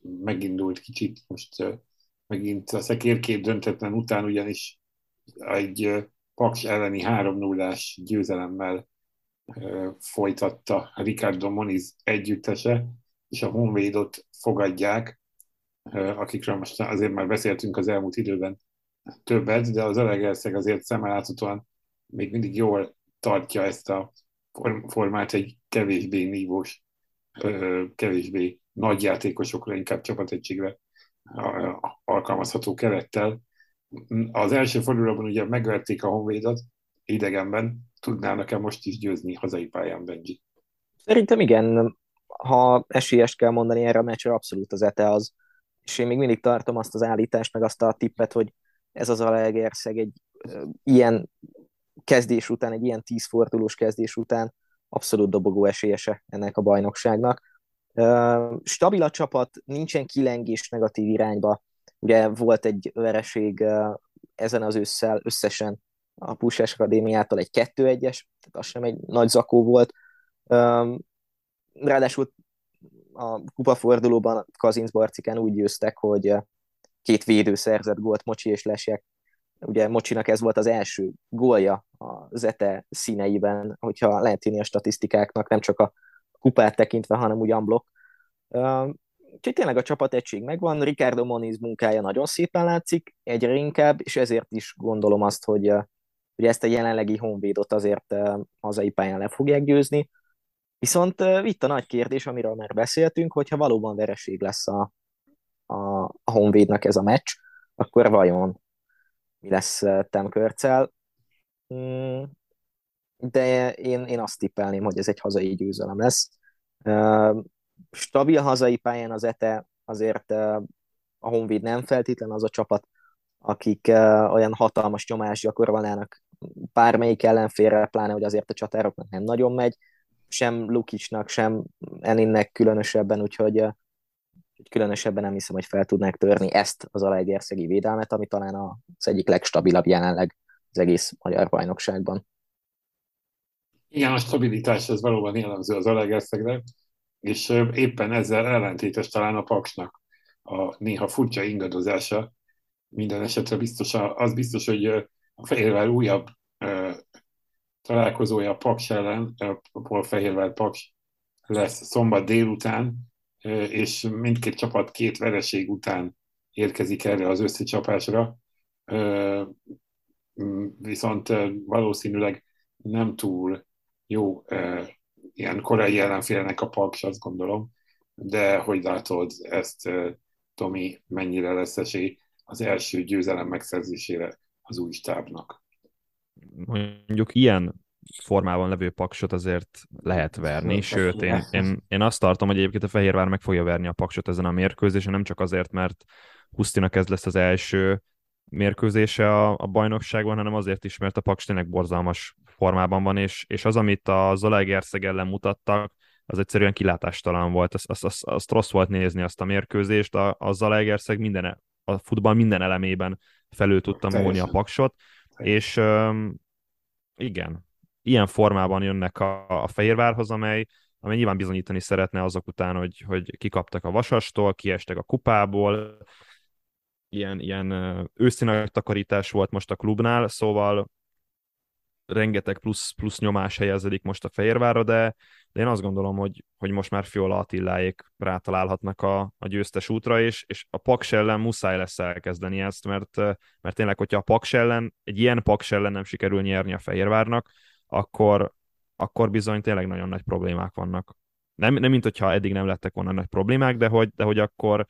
megindult kicsit, most megint a szekérkép döntetlen után ugyanis egy Paks elleni 3 0 győzelemmel folytatta Ricardo Moniz együttese, és a Honvédot fogadják, akikről most azért már beszéltünk az elmúlt időben többet, de az Alegerszeg azért szemmeláthatóan még mindig jól tartja ezt a formát egy kevésbé nívós, kevésbé nagy játékosokra, inkább csapategységre alkalmazható kerettel. Az első fordulóban ugye megverték a Honvédot idegenben, tudnának-e most is győzni hazai pályán, Benji? Szerintem igen, ha esélyes kell mondani erre a meccsre, abszolút az ETE az. És én még mindig tartom azt az állítást, meg azt a tippet, hogy ez az Alegerszeg egy ilyen kezdés után, egy ilyen tízfordulós kezdés után abszolút dobogó esélyese ennek a bajnokságnak. Stabil a csapat, nincsen kilengés negatív irányba. Ugye volt egy vereség ezen az ősszel összesen a Puskás Akadémiától egy 2-1-es, tehát az sem egy nagy zakó volt. Ráadásul a kupafordulóban Kazinc Barcikán úgy győztek, hogy két védő szerzett gólt, Mocsi és Lesek. Ugye Mocsinak ez volt az első gólja a Zete színeiben, hogyha lehet írni a statisztikáknak, nem csak a kupát tekintve, hanem úgy unblock. Úgyhogy tényleg a csapategység megvan, Ricardo Moniz munkája nagyon szépen látszik, egyre inkább, és ezért is gondolom azt, hogy, hogy ezt a jelenlegi honvédot azért hazai pályán le fogják győzni. Viszont itt a nagy kérdés, amiről már beszéltünk, hogyha valóban vereség lesz a, a, a Honvédnak ez a meccs, akkor vajon mi lesz Temkörcel? Mm, de én, én azt tippelném, hogy ez egy hazai győzelem lesz. Stabil hazai pályán az ETE, azért a Honvéd nem feltétlen az a csapat, akik olyan hatalmas nyomást gyakorolnának bármelyik ellenfélre, pláne, hogy azért a csatároknak nem nagyon megy, sem Lukicsnak, sem Eninnek különösebben, úgyhogy különösebben nem hiszem, hogy fel tudnák törni ezt az Alegerszegi védelmet, ami talán az egyik legstabilabb jelenleg az egész magyar bajnokságban. Igen, a stabilitás ez valóban jellemző az Alegerszegre. és éppen ezzel ellentétes talán a Paksnak a néha furcsa ingadozása. Minden esetre biztos, az biztos, hogy a Fehérvár újabb találkozója a Paks ellen, a Fehérvár Paks lesz szombat délután, és mindkét csapat két vereség után érkezik erre az összecsapásra, viszont valószínűleg nem túl jó ilyen korai ellenfélnek a Paks, azt gondolom, de hogy látod ezt, Tomi, mennyire lesz esély az első győzelem megszerzésére az új stábnak? Mondjuk ilyen formában levő paksot azért lehet verni, sőt, én, én, én azt tartom, hogy egyébként a Fehérvár meg fogja verni a paksot ezen a mérkőzésen, nem csak azért, mert Husztinak ez lesz az első mérkőzése a, a bajnokságban, hanem azért is, mert a Paks tényleg borzalmas formában van, és, és az, amit a Zolaegerszeg ellen mutattak, az egyszerűen kilátástalan volt. Azt, azt, azt, azt rossz volt nézni azt a mérkőzést. A, a Zalaegerszeg minden, a futball minden elemében felül tudta múlni a paksot, és um, igen, ilyen formában jönnek a, a Fehérvárhoz, amely, amely nyilván bizonyítani szeretne azok után, hogy, hogy kikaptak a Vasastól, kiestek a kupából, ilyen, ilyen őszi takarítás volt most a klubnál, szóval rengeteg plusz, plusz nyomás helyezedik most a Fehérvárra, de, de én azt gondolom, hogy, hogy most már Fiola Attiláék rátalálhatnak a, a győztes útra, és, és a Paks ellen muszáj lesz elkezdeni ezt, mert, mert tényleg, hogyha a Paks ellen, egy ilyen Paks ellen nem sikerül nyerni a Fehérvárnak, akkor, akkor bizony tényleg nagyon nagy problémák vannak. Nem, nem mint hogyha eddig nem lettek volna nagy problémák, de hogy, de hogy akkor,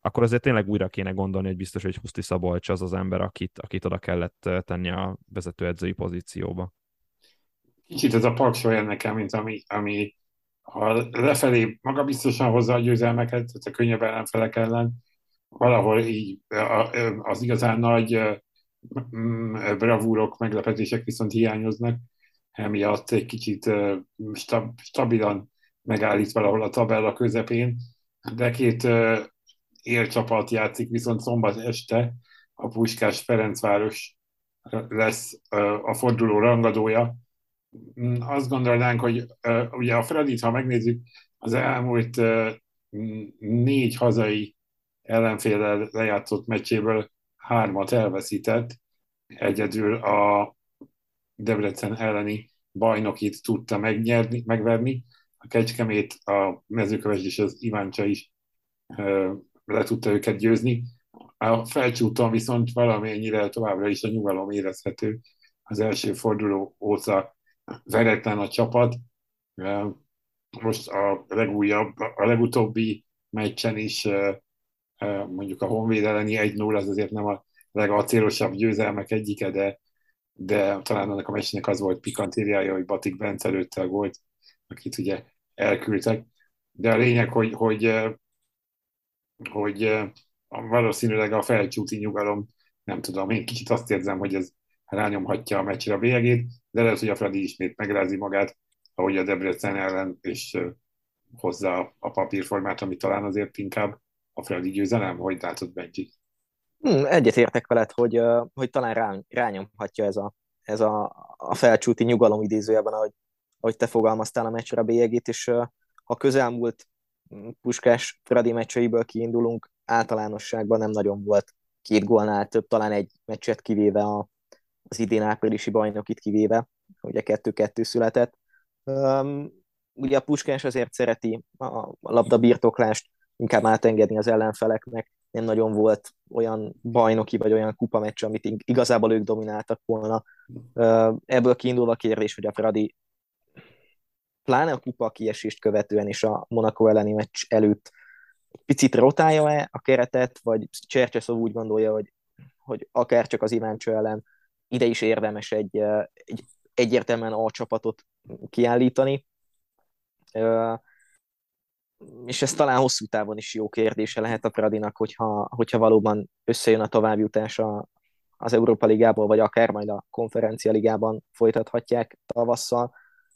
akkor azért tényleg újra kéne gondolni, hogy biztos, hogy Huszti Szabolcs az az ember, akit, akit oda kellett tenni a vezetőedzői pozícióba. Kicsit ez a paks olyan nekem, mint ami, ami ha lefelé magabiztosan hozza a győzelmeket, tehát a könnyebb ellenfelek ellen, valahol így az igazán nagy bravúrok, meglepetések viszont hiányoznak, emiatt egy kicsit stab, stabilan megállít valahol a tabella közepén, de két élcsapat játszik, viszont szombat este. A Puskás Ferencváros lesz a forduló rangadója. Mm, azt gondolnánk, hogy ugye a Fredit, ha megnézzük, az elmúlt négy hazai ellenfélel lejátszott meccséből hármat elveszített, egyedül a Debrecen elleni bajnokit tudta megnyerni, megverni, a Kecskemét, a mezőköves és az Iváncsa is le tudta őket győzni. A felcsúton viszont valamennyire továbbra is a nyugalom érezhető. Az első forduló óta veretlen a csapat. Most a legújabb, a legutóbbi meccsen is mondjuk a Honvéd elleni 1-0 az azért nem a legacélosabb győzelmek egyike, de, de talán annak a meccsnek az volt pikantériája, hogy Batik Bence előtte a gólt, akit ugye elküldtek. De a lényeg, hogy, hogy hogy valószínűleg a felcsúti nyugalom, nem tudom, én kicsit azt érzem, hogy ez rányomhatja a meccsre a bélyegét, de lehet, hogy a Fradi ismét megrázi magát, ahogy a Debrecen ellen, és hozza a papírformát, ami talán azért inkább a Fradi győzelem, hogy látod Benji? Hmm, értek veled, hogy, hogy talán rá, rányomhatja ez a, ez a, a felcsúti nyugalom idézőjében, ahogy, ahogy te fogalmaztál a meccsre a bélyegét, és ha közelmúlt Puskás Fradi meccseiből kiindulunk, általánosságban nem nagyon volt két gólnál több, talán egy meccset kivéve a, az idén áprilisi bajnokit kivéve, ugye kettő-kettő született. Um, ugye a Puskás azért szereti a labda birtoklást inkább átengedni az ellenfeleknek, nem nagyon volt olyan bajnoki vagy olyan kupa meccs, amit igazából ők domináltak volna. Ebből kiindulva a kérdés, hogy a Fradi pláne a kupa kiesést követően és a Monaco elleni meccs előtt picit rotálja-e a keretet, vagy Csercseszov úgy gondolja, hogy, hogy akár csak az Iváncsó ellen ide is érdemes egy, egy egyértelműen A csapatot kiállítani. És ez talán hosszú távon is jó kérdése lehet a Pradinak, hogyha, hogyha valóban összejön a továbbjutása az Európa Ligából, vagy akár majd a Konferencia Ligában folytathatják tavasszal,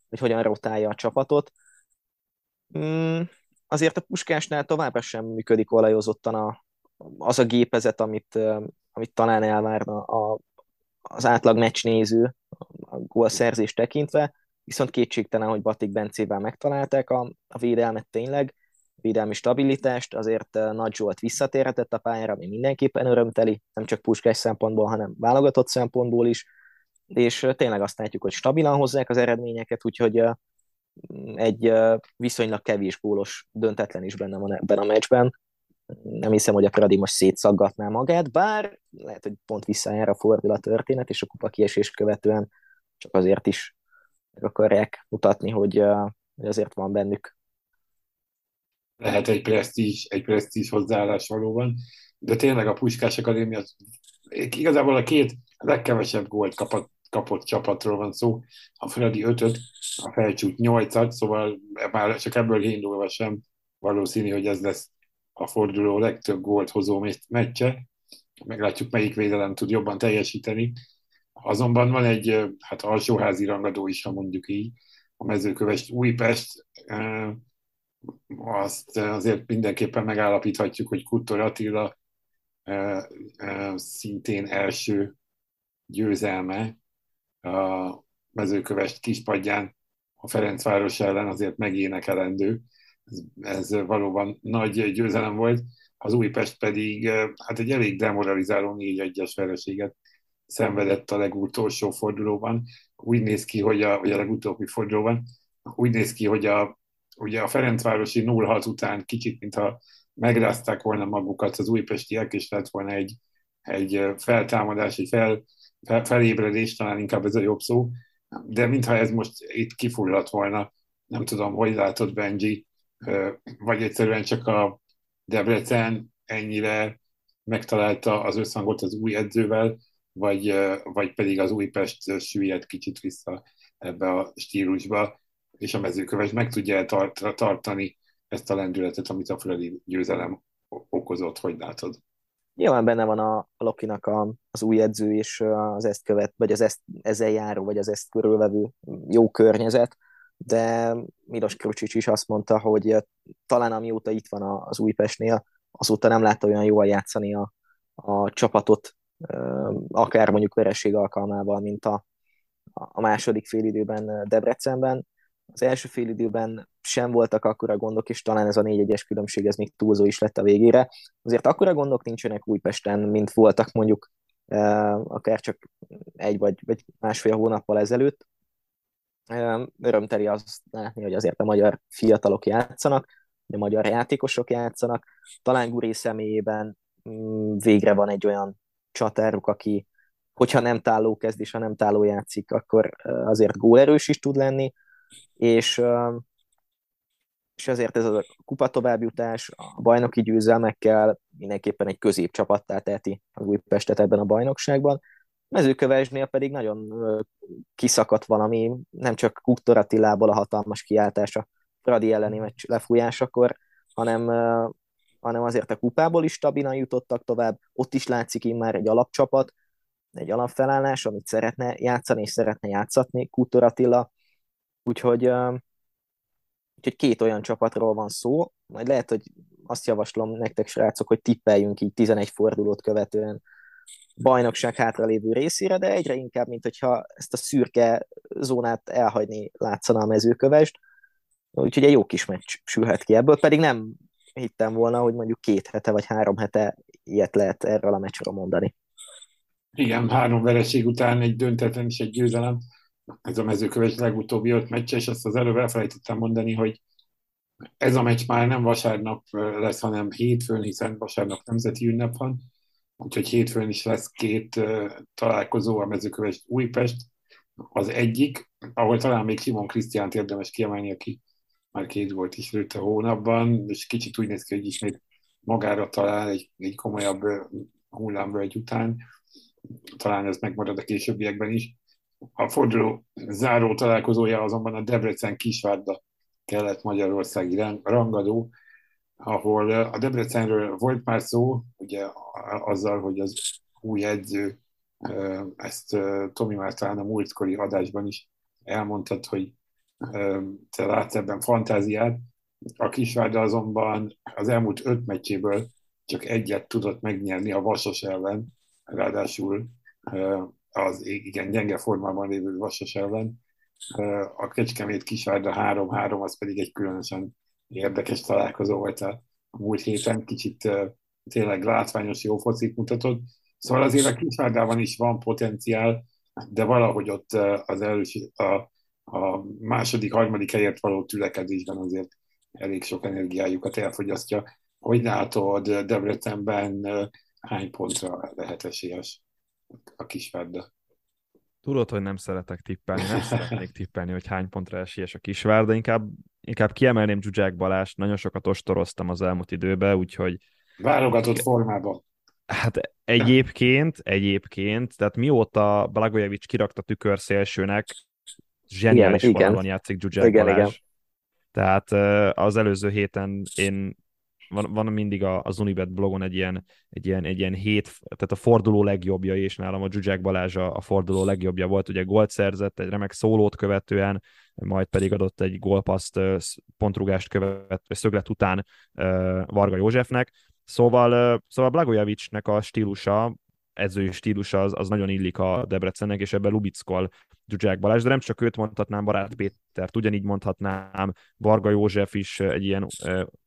hogy hogyan rotálja a csapatot. Mm, azért a Puskásnál továbbra sem működik olajozottan a, az a gépezet, amit, amit talán elvárna a, az átlag meccsnéző a gólszerzés tekintve. Viszont kétségtelen, hogy Batik Bencével megtalálták a, a védelmet tényleg, védelmi stabilitást, azért Nagy Zsolt visszatérhetett a pályára, ami mindenképpen örömteli, nem csak puskás szempontból, hanem válogatott szempontból is, és tényleg azt látjuk, hogy stabilan hozzák az eredményeket, úgyhogy egy viszonylag kevés gólos döntetlen is benne van ebben a meccsben. Nem hiszem, hogy a Fradi most szétszaggatná magát, bár lehet, hogy pont visszajár a fordul a történet, és a kupa kiesést követően csak azért is akarják mutatni, hogy, hogy azért van bennük. Lehet egy presztízs, egy presztízs hozzáállás valóban, de tényleg a Puskás Akadémia igazából a két legkevesebb gólt kapott kapott csapatról van szó, a Fradi 5-öt, a Felcsút 8-at, szóval már csak ebből indulva sem valószínű, hogy ez lesz a forduló legtöbb gólt hozó meccse. Meglátjuk, melyik védelem tud jobban teljesíteni. Azonban van egy hát alsóházi rangadó is, ha mondjuk így, a mezőkövest Újpest, azt azért mindenképpen megállapíthatjuk, hogy Kuttor Attila szintén első győzelme a mezőkövest kispadján a Ferencváros ellen azért megénekelendő. Ez, ez valóban nagy győzelem volt. Az Újpest pedig hát egy elég demoralizáló 4-1-es vereséget szenvedett a legutolsó fordulóban. Úgy néz ki, hogy a, vagy a legutóbbi fordulóban, úgy néz ki, hogy a, ugye a Ferencvárosi 0-6 után kicsit, mintha megrázták volna magukat az újpestiek, és lett volna egy, egy feltámadás, egy fel, felébredés, talán inkább ez a jobb szó, de mintha ez most itt kifulladt volna, nem tudom, hogy látod Benji, vagy egyszerűen csak a Debrecen ennyire megtalálta az összhangot az új edzővel, vagy, vagy pedig az Újpest süllyed kicsit vissza ebbe a stílusba, és a mezőköves meg tudja tart, tartani ezt a lendületet, amit a Fradi győzelem okozott, hogy látod. Nyilván benne van a, a Lokinak a, az új edző és az ezt követ, vagy az ezt, ezzel járó, vagy az ezt körülvevő jó környezet, de Milos Krucsics is azt mondta, hogy talán amióta itt van az Újpestnél, azóta nem látta olyan jól játszani a, a csapatot, akár mondjuk vereség alkalmával, mint a, a második félidőben Debrecenben. Az első félidőben sem voltak akkora gondok, és talán ez a 4-1-es különbség, ez még túlzó is lett a végére. Azért akkora gondok nincsenek Újpesten, mint voltak mondjuk akár csak egy vagy, vagy másfél hónappal ezelőtt. Örömteli azt látni, hogy azért a magyar fiatalok játszanak, a magyar játékosok játszanak. Talán Guri személyében mm, végre van egy olyan csatáruk, aki hogyha nem táló kezd és ha nem táló játszik, akkor azért gólerős is tud lenni, és és ezért ez a kupa továbbjutás, a bajnoki győzelmekkel mindenképpen egy középcsapattá teheti az Újpestet ebben a bajnokságban. Mezőkövesnél pedig nagyon kiszakadt valami, nem csak Kuktor a hatalmas kiáltása Fradi elleni meccs lefújásakor, hanem, hanem azért a kupából is stabilan jutottak tovább, ott is látszik már egy alapcsapat, egy alapfelállás, amit szeretne játszani és szeretne játszatni Kuktor Attila, úgyhogy Úgyhogy két olyan csapatról van szó, majd lehet, hogy azt javaslom nektek, srácok, hogy tippeljünk így 11 fordulót követően bajnokság hátralévő részére, de egyre inkább, mint hogyha ezt a szürke zónát elhagyni látszana a mezőkövest. Úgyhogy egy jó kis meccs sülhet ki ebből, pedig nem hittem volna, hogy mondjuk két hete vagy három hete ilyet lehet erről a meccsről mondani. Igen, három vereség után egy döntetlen és egy győzelem ez a mezőköves legutóbbi öt meccs, és ezt az előbb elfelejtettem mondani, hogy ez a meccs már nem vasárnap lesz, hanem hétfőn, hiszen vasárnap nemzeti ünnep van, úgyhogy hétfőn is lesz két találkozó a mezőköves Újpest. Az egyik, ahol talán még Simon Krisztiánt érdemes kiemelni, aki már két volt is a hónapban, és kicsit úgy néz ki, hogy ismét magára talál egy, egy komolyabb hullámvölgy után. Talán ez megmarad a későbbiekben is. A forduló záró találkozója azonban a Debrecen Kisvárda kelet magyarországi rangadó, ahol a Debrecenről volt már szó, ugye azzal, hogy az új edző, ezt Tomi már talán a múltkori adásban is elmondtad, hogy te látsz ebben fantáziát. A Kisvárda azonban az elmúlt öt meccséből csak egyet tudott megnyerni a Vasas ellen, ráadásul az igen gyenge formában lévő Vasas ellen, a Kecskemét Kisvárda 3-3, az pedig egy különösen érdekes találkozó volt a múlt héten, kicsit tényleg látványos jó focit mutatott. Szóval azért a Kisvárdában is van potenciál, de valahogy ott az első, a, a második, harmadik helyért való tülekedésben azért elég sok energiájukat elfogyasztja. Hogy látod, Debrecenben hány pontra lehet esélyes a Kisvárda? Tudod, hogy nem szeretek tippelni, nem szeretnék tippelni, hogy hány pontra esélyes a Kisvárda, inkább, inkább kiemelném Zsuzsák Balást, nagyon sokat ostoroztam az elmúlt időben, úgyhogy... Válogatott formában. Hát egyébként, egyébként, tehát mióta Blagojevic kirakta tükörszélsőnek, zseniális igen, formában igen. játszik Zsuzsák igen, Balázs. Igen. Tehát az előző héten én van, van mindig a, az Unibet blogon egy ilyen, egy ilyen, egy ilyen hét, tehát a forduló legjobbja, és nálam a Zsuzsák Balázs a, a forduló legjobbja volt, ugye gólt szerzett, egy remek szólót követően, majd pedig adott egy gólpaszt, pontrugást követ, szöglet után Varga Józsefnek, Szóval, szóval Blagojevicnek a stílusa, edzői stílusa az, az nagyon illik a Debrecennek, és ebben Lubickol Zsuzsák Balázs, de nem csak őt mondhatnám, Barát Pétert, ugyanígy mondhatnám, Varga József is egy ilyen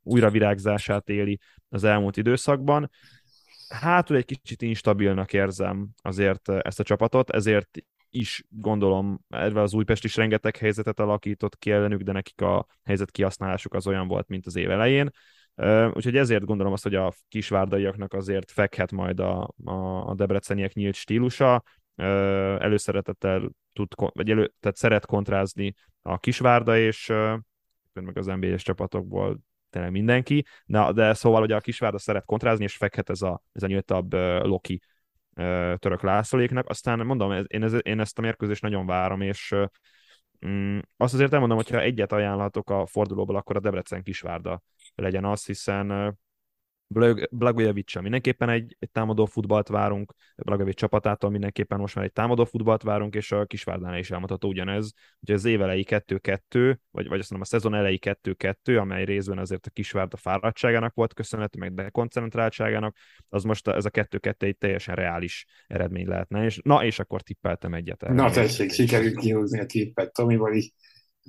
újravirágzását éli az elmúlt időszakban. Hátul egy kicsit instabilnak érzem azért ezt a csapatot, ezért is gondolom, erre az Újpest is rengeteg helyzetet alakított ki ellenük, de nekik a helyzet kihasználásuk az olyan volt, mint az év elején. Úgyhogy ezért gondolom azt, hogy a kisvárdaiaknak azért fekhet majd a, a, a debreceniek nyílt stílusa, előszeretettel tud, vagy elő, tehát szeret kontrázni a kisvárda, és meg az NBA-s csapatokból tényleg mindenki, Na, de szóval ugye a kisvárda szeret kontrázni, és fekhet ez a, ez a nyíltabb Loki török lászlóéknak. Aztán mondom, én, ez, én ezt a mérkőzést nagyon várom, és mm, azt azért elmondom, hogyha egyet ajánlhatok a fordulóból, akkor a Debrecen kisvárda legyen az, hiszen Blagojevic mindenképpen egy, egy támadó futballt várunk, Blagojevic csapatától mindenképpen most már egy támadó futballt várunk, és a Kisvárdánál is elmondható ugyanez. Ugye az év elejé 2-2, vagy, vagy azt mondom a szezon elejé 2-2, amely részben azért a Kisvárda fáradtságának volt köszönhető, meg dekoncentráltságának, az most ez a 2-2 egy teljesen reális eredmény lehetne. És, na, és akkor tippeltem egyet. Na tessék, sikerült kihúzni a tippet Tomival is,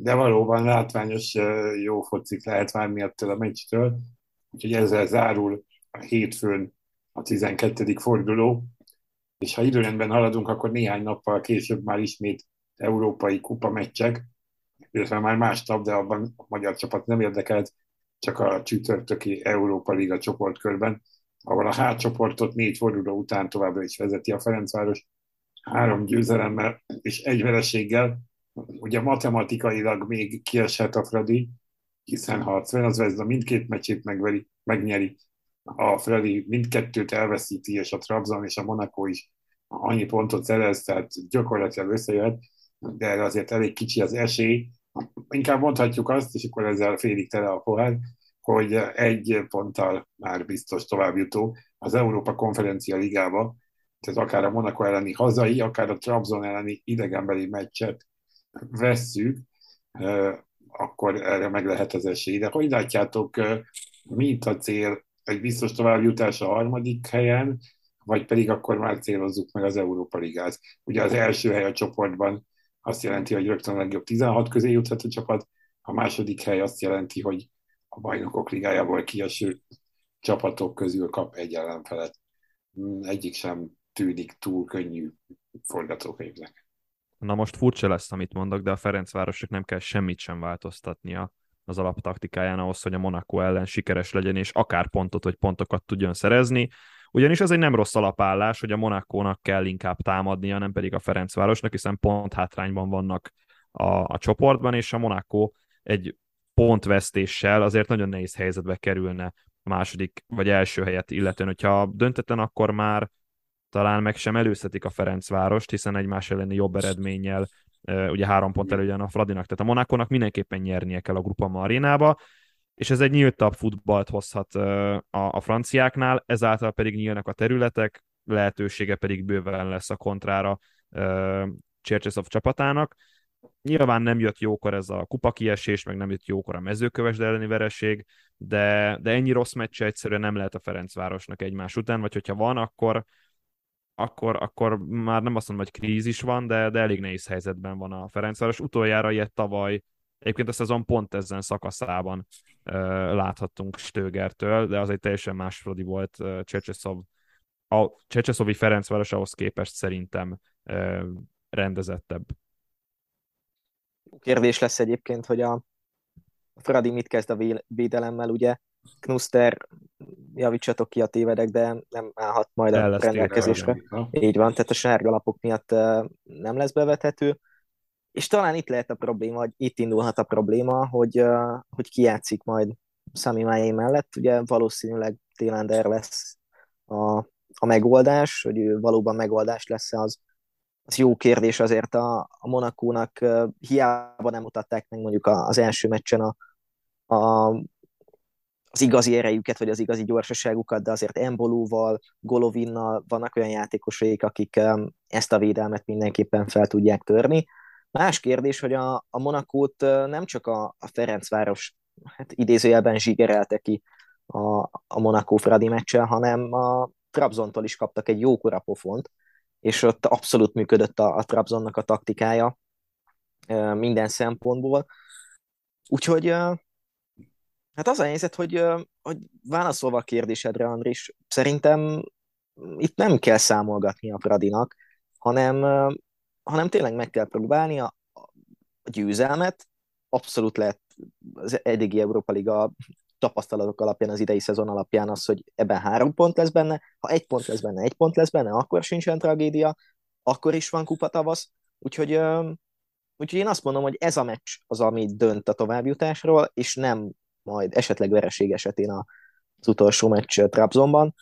de valóban látványos jó focik lehet várni ettől a meccstől Úgyhogy ezzel zárul a hétfőn a 12. forduló, és ha időrendben haladunk, akkor néhány nappal később már ismét európai kupa meccsek, illetve már másnap, de abban a magyar csapat nem érdekelt, csak a csütörtöki Európa Liga csoportkörben, ahol a H csoportot négy forduló után továbbra is vezeti a Ferencváros három győzelemmel és egy vereséggel. Ugye matematikailag még kieshet a Fradi, hiszen ha a Sven mindkét meccsét megveri, megnyeri, a Freddy mindkettőt elveszíti, és a Trabzon és a Monaco is annyi pontot szerez, tehát gyakorlatilag összejöhet, de azért elég kicsi az esély. Inkább mondhatjuk azt, és akkor ezzel félig tele a pohár, hogy egy ponttal már biztos továbbjutó az Európa Konferencia Ligába, tehát akár a Monaco elleni hazai, akár a Trabzon elleni idegenbeli meccset vesszük, akkor erre meg lehet az esély. De hogy látjátok, mi itt a cél? Egy biztos továbbjutás a harmadik helyen, vagy pedig akkor már célozzuk meg az Európa Ligát. Ugye az első hely a csoportban azt jelenti, hogy rögtön a legjobb 16 közé juthat a csapat, a második hely azt jelenti, hogy a bajnokok ligájából kieső csapatok közül kap egy ellenfelet. Egyik sem tűnik túl könnyű forgatókönyvnek. Na most furcsa lesz, amit mondok, de a Ferencvárosnak nem kell semmit sem változtatnia az alaptaktikáján ahhoz, hogy a Monaco ellen sikeres legyen, és akár pontot vagy pontokat tudjon szerezni. Ugyanis ez egy nem rossz alapállás, hogy a Monakónak kell inkább támadnia, nem pedig a Ferencvárosnak, hiszen pont hátrányban vannak a, a csoportban, és a Monaco egy pontvesztéssel azért nagyon nehéz helyzetbe kerülne a második vagy első helyet illetően. Hogyha döntetlen, akkor már talán meg sem előzhetik a Ferencvárost, hiszen egymás elleni jobb eredménnyel ugye három pont előjön a Fradinak, tehát a Monakónak mindenképpen nyernie kell a Grupa arénába, és ez egy nyíltabb futballt hozhat a, a franciáknál, ezáltal pedig nyílnak a területek, lehetősége pedig bőven lesz a kontrára Csercseszov csapatának. Nyilván nem jött jókor ez a kupa kiesés, meg nem jött jókor a mezőköves elleni vereség, de, de ennyi rossz meccse egyszerűen nem lehet a Ferencvárosnak egymás után, vagy hogyha van, akkor, akkor, akkor már nem azt mondom, hogy krízis van, de, de elég nehéz helyzetben van a Ferencváros. Utoljára ilyet tavaly, egyébként a szezon pont ezen szakaszában uh, láthattunk Stögertől, de az egy teljesen más Fradi volt uh, Csecseszov. A Csecseszovi Ferencváros ahhoz képest szerintem uh, rendezettebb. Kérdés lesz egyébként, hogy a Fradi mit kezd a védelemmel, ugye Knuster, javítsatok ki a tévedek, de nem állhat majd a rendelkezésre. Így van, tehát a sárga lapok miatt nem lesz bevethető. És talán itt lehet a probléma, hogy itt indulhat a probléma, hogy, hogy ki játszik majd Sami Májé mellett. Ugye valószínűleg Télander lesz a, a megoldás, hogy ő valóban megoldás lesz az, az jó kérdés azért a, a Monakónak hiába nem mutatták meg mondjuk az első meccsen a, a az igazi erejüket, vagy az igazi gyorsaságukat, de azért Embolóval, Golovinnal vannak olyan játékosaik, akik ezt a védelmet mindenképpen fel tudják törni. Más kérdés, hogy a, a Monakót nem csak a, a Ferencváros hát idézőjelben zsigerelte ki a, a Monaco Fradi meccsel, hanem a Trabzontól is kaptak egy jókora pofont, és ott abszolút működött a, a Trabzonnak a taktikája minden szempontból. Úgyhogy Hát az a helyzet, hogy, hogy válaszolva a kérdésedre, Andris, szerintem itt nem kell számolgatni a Fradinak, hanem, hanem tényleg meg kell próbálni a, a győzelmet. Abszolút lehet az eddigi Európa Liga tapasztalatok alapján, az idei szezon alapján az, hogy ebben három pont lesz benne, ha egy pont lesz benne, egy pont lesz benne, akkor sincsen tragédia, akkor is van kupa tavasz, úgyhogy, úgyhogy én azt mondom, hogy ez a meccs az, ami dönt a továbbjutásról, és nem majd esetleg vereség esetén az utolsó meccs Trabzonban,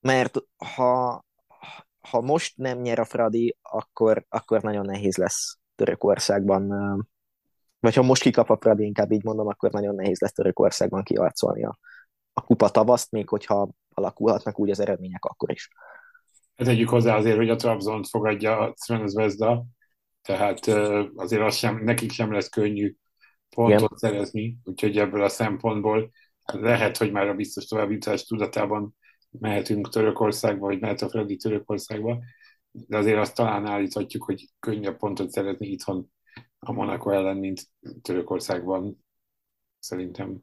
mert ha, ha most nem nyer a Fradi, akkor, akkor nagyon nehéz lesz Törökországban, vagy ha most kikap a Fradi, inkább így mondom, akkor nagyon nehéz lesz Törökországban kiarcolni a, a kupa tavaszt, még hogyha alakulhatnak úgy az eredmények akkor is. Tegyük hozzá azért, hogy a Trabzont fogadja a Zvezda, tehát azért az sem, nekik sem lesz könnyű pontot Igen. szerezni, úgyhogy ebből a szempontból lehet, hogy már a biztos továbbítás tudatában mehetünk Törökországba, vagy mehet a Freddy Törökországba, de azért azt talán állíthatjuk, hogy könnyebb pontot szerezni itthon a Monaco ellen, mint Törökországban. Szerintem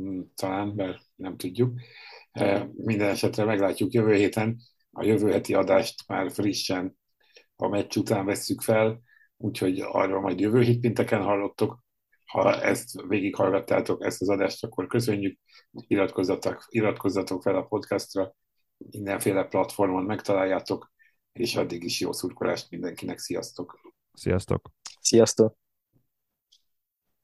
mm, talán, mert nem tudjuk. E, minden esetre meglátjuk jövő héten. A jövő heti adást már frissen a meccs után vesszük fel, úgyhogy arról majd jövő hét pinteken hallottok. Ha ezt végighallgattátok, ezt az adást, akkor köszönjük, iratkozzatok, iratkozzatok fel a podcastra, mindenféle platformon megtaláljátok, és addig is jó szurkolást mindenkinek, sziasztok! Sziasztok! Sziasztok!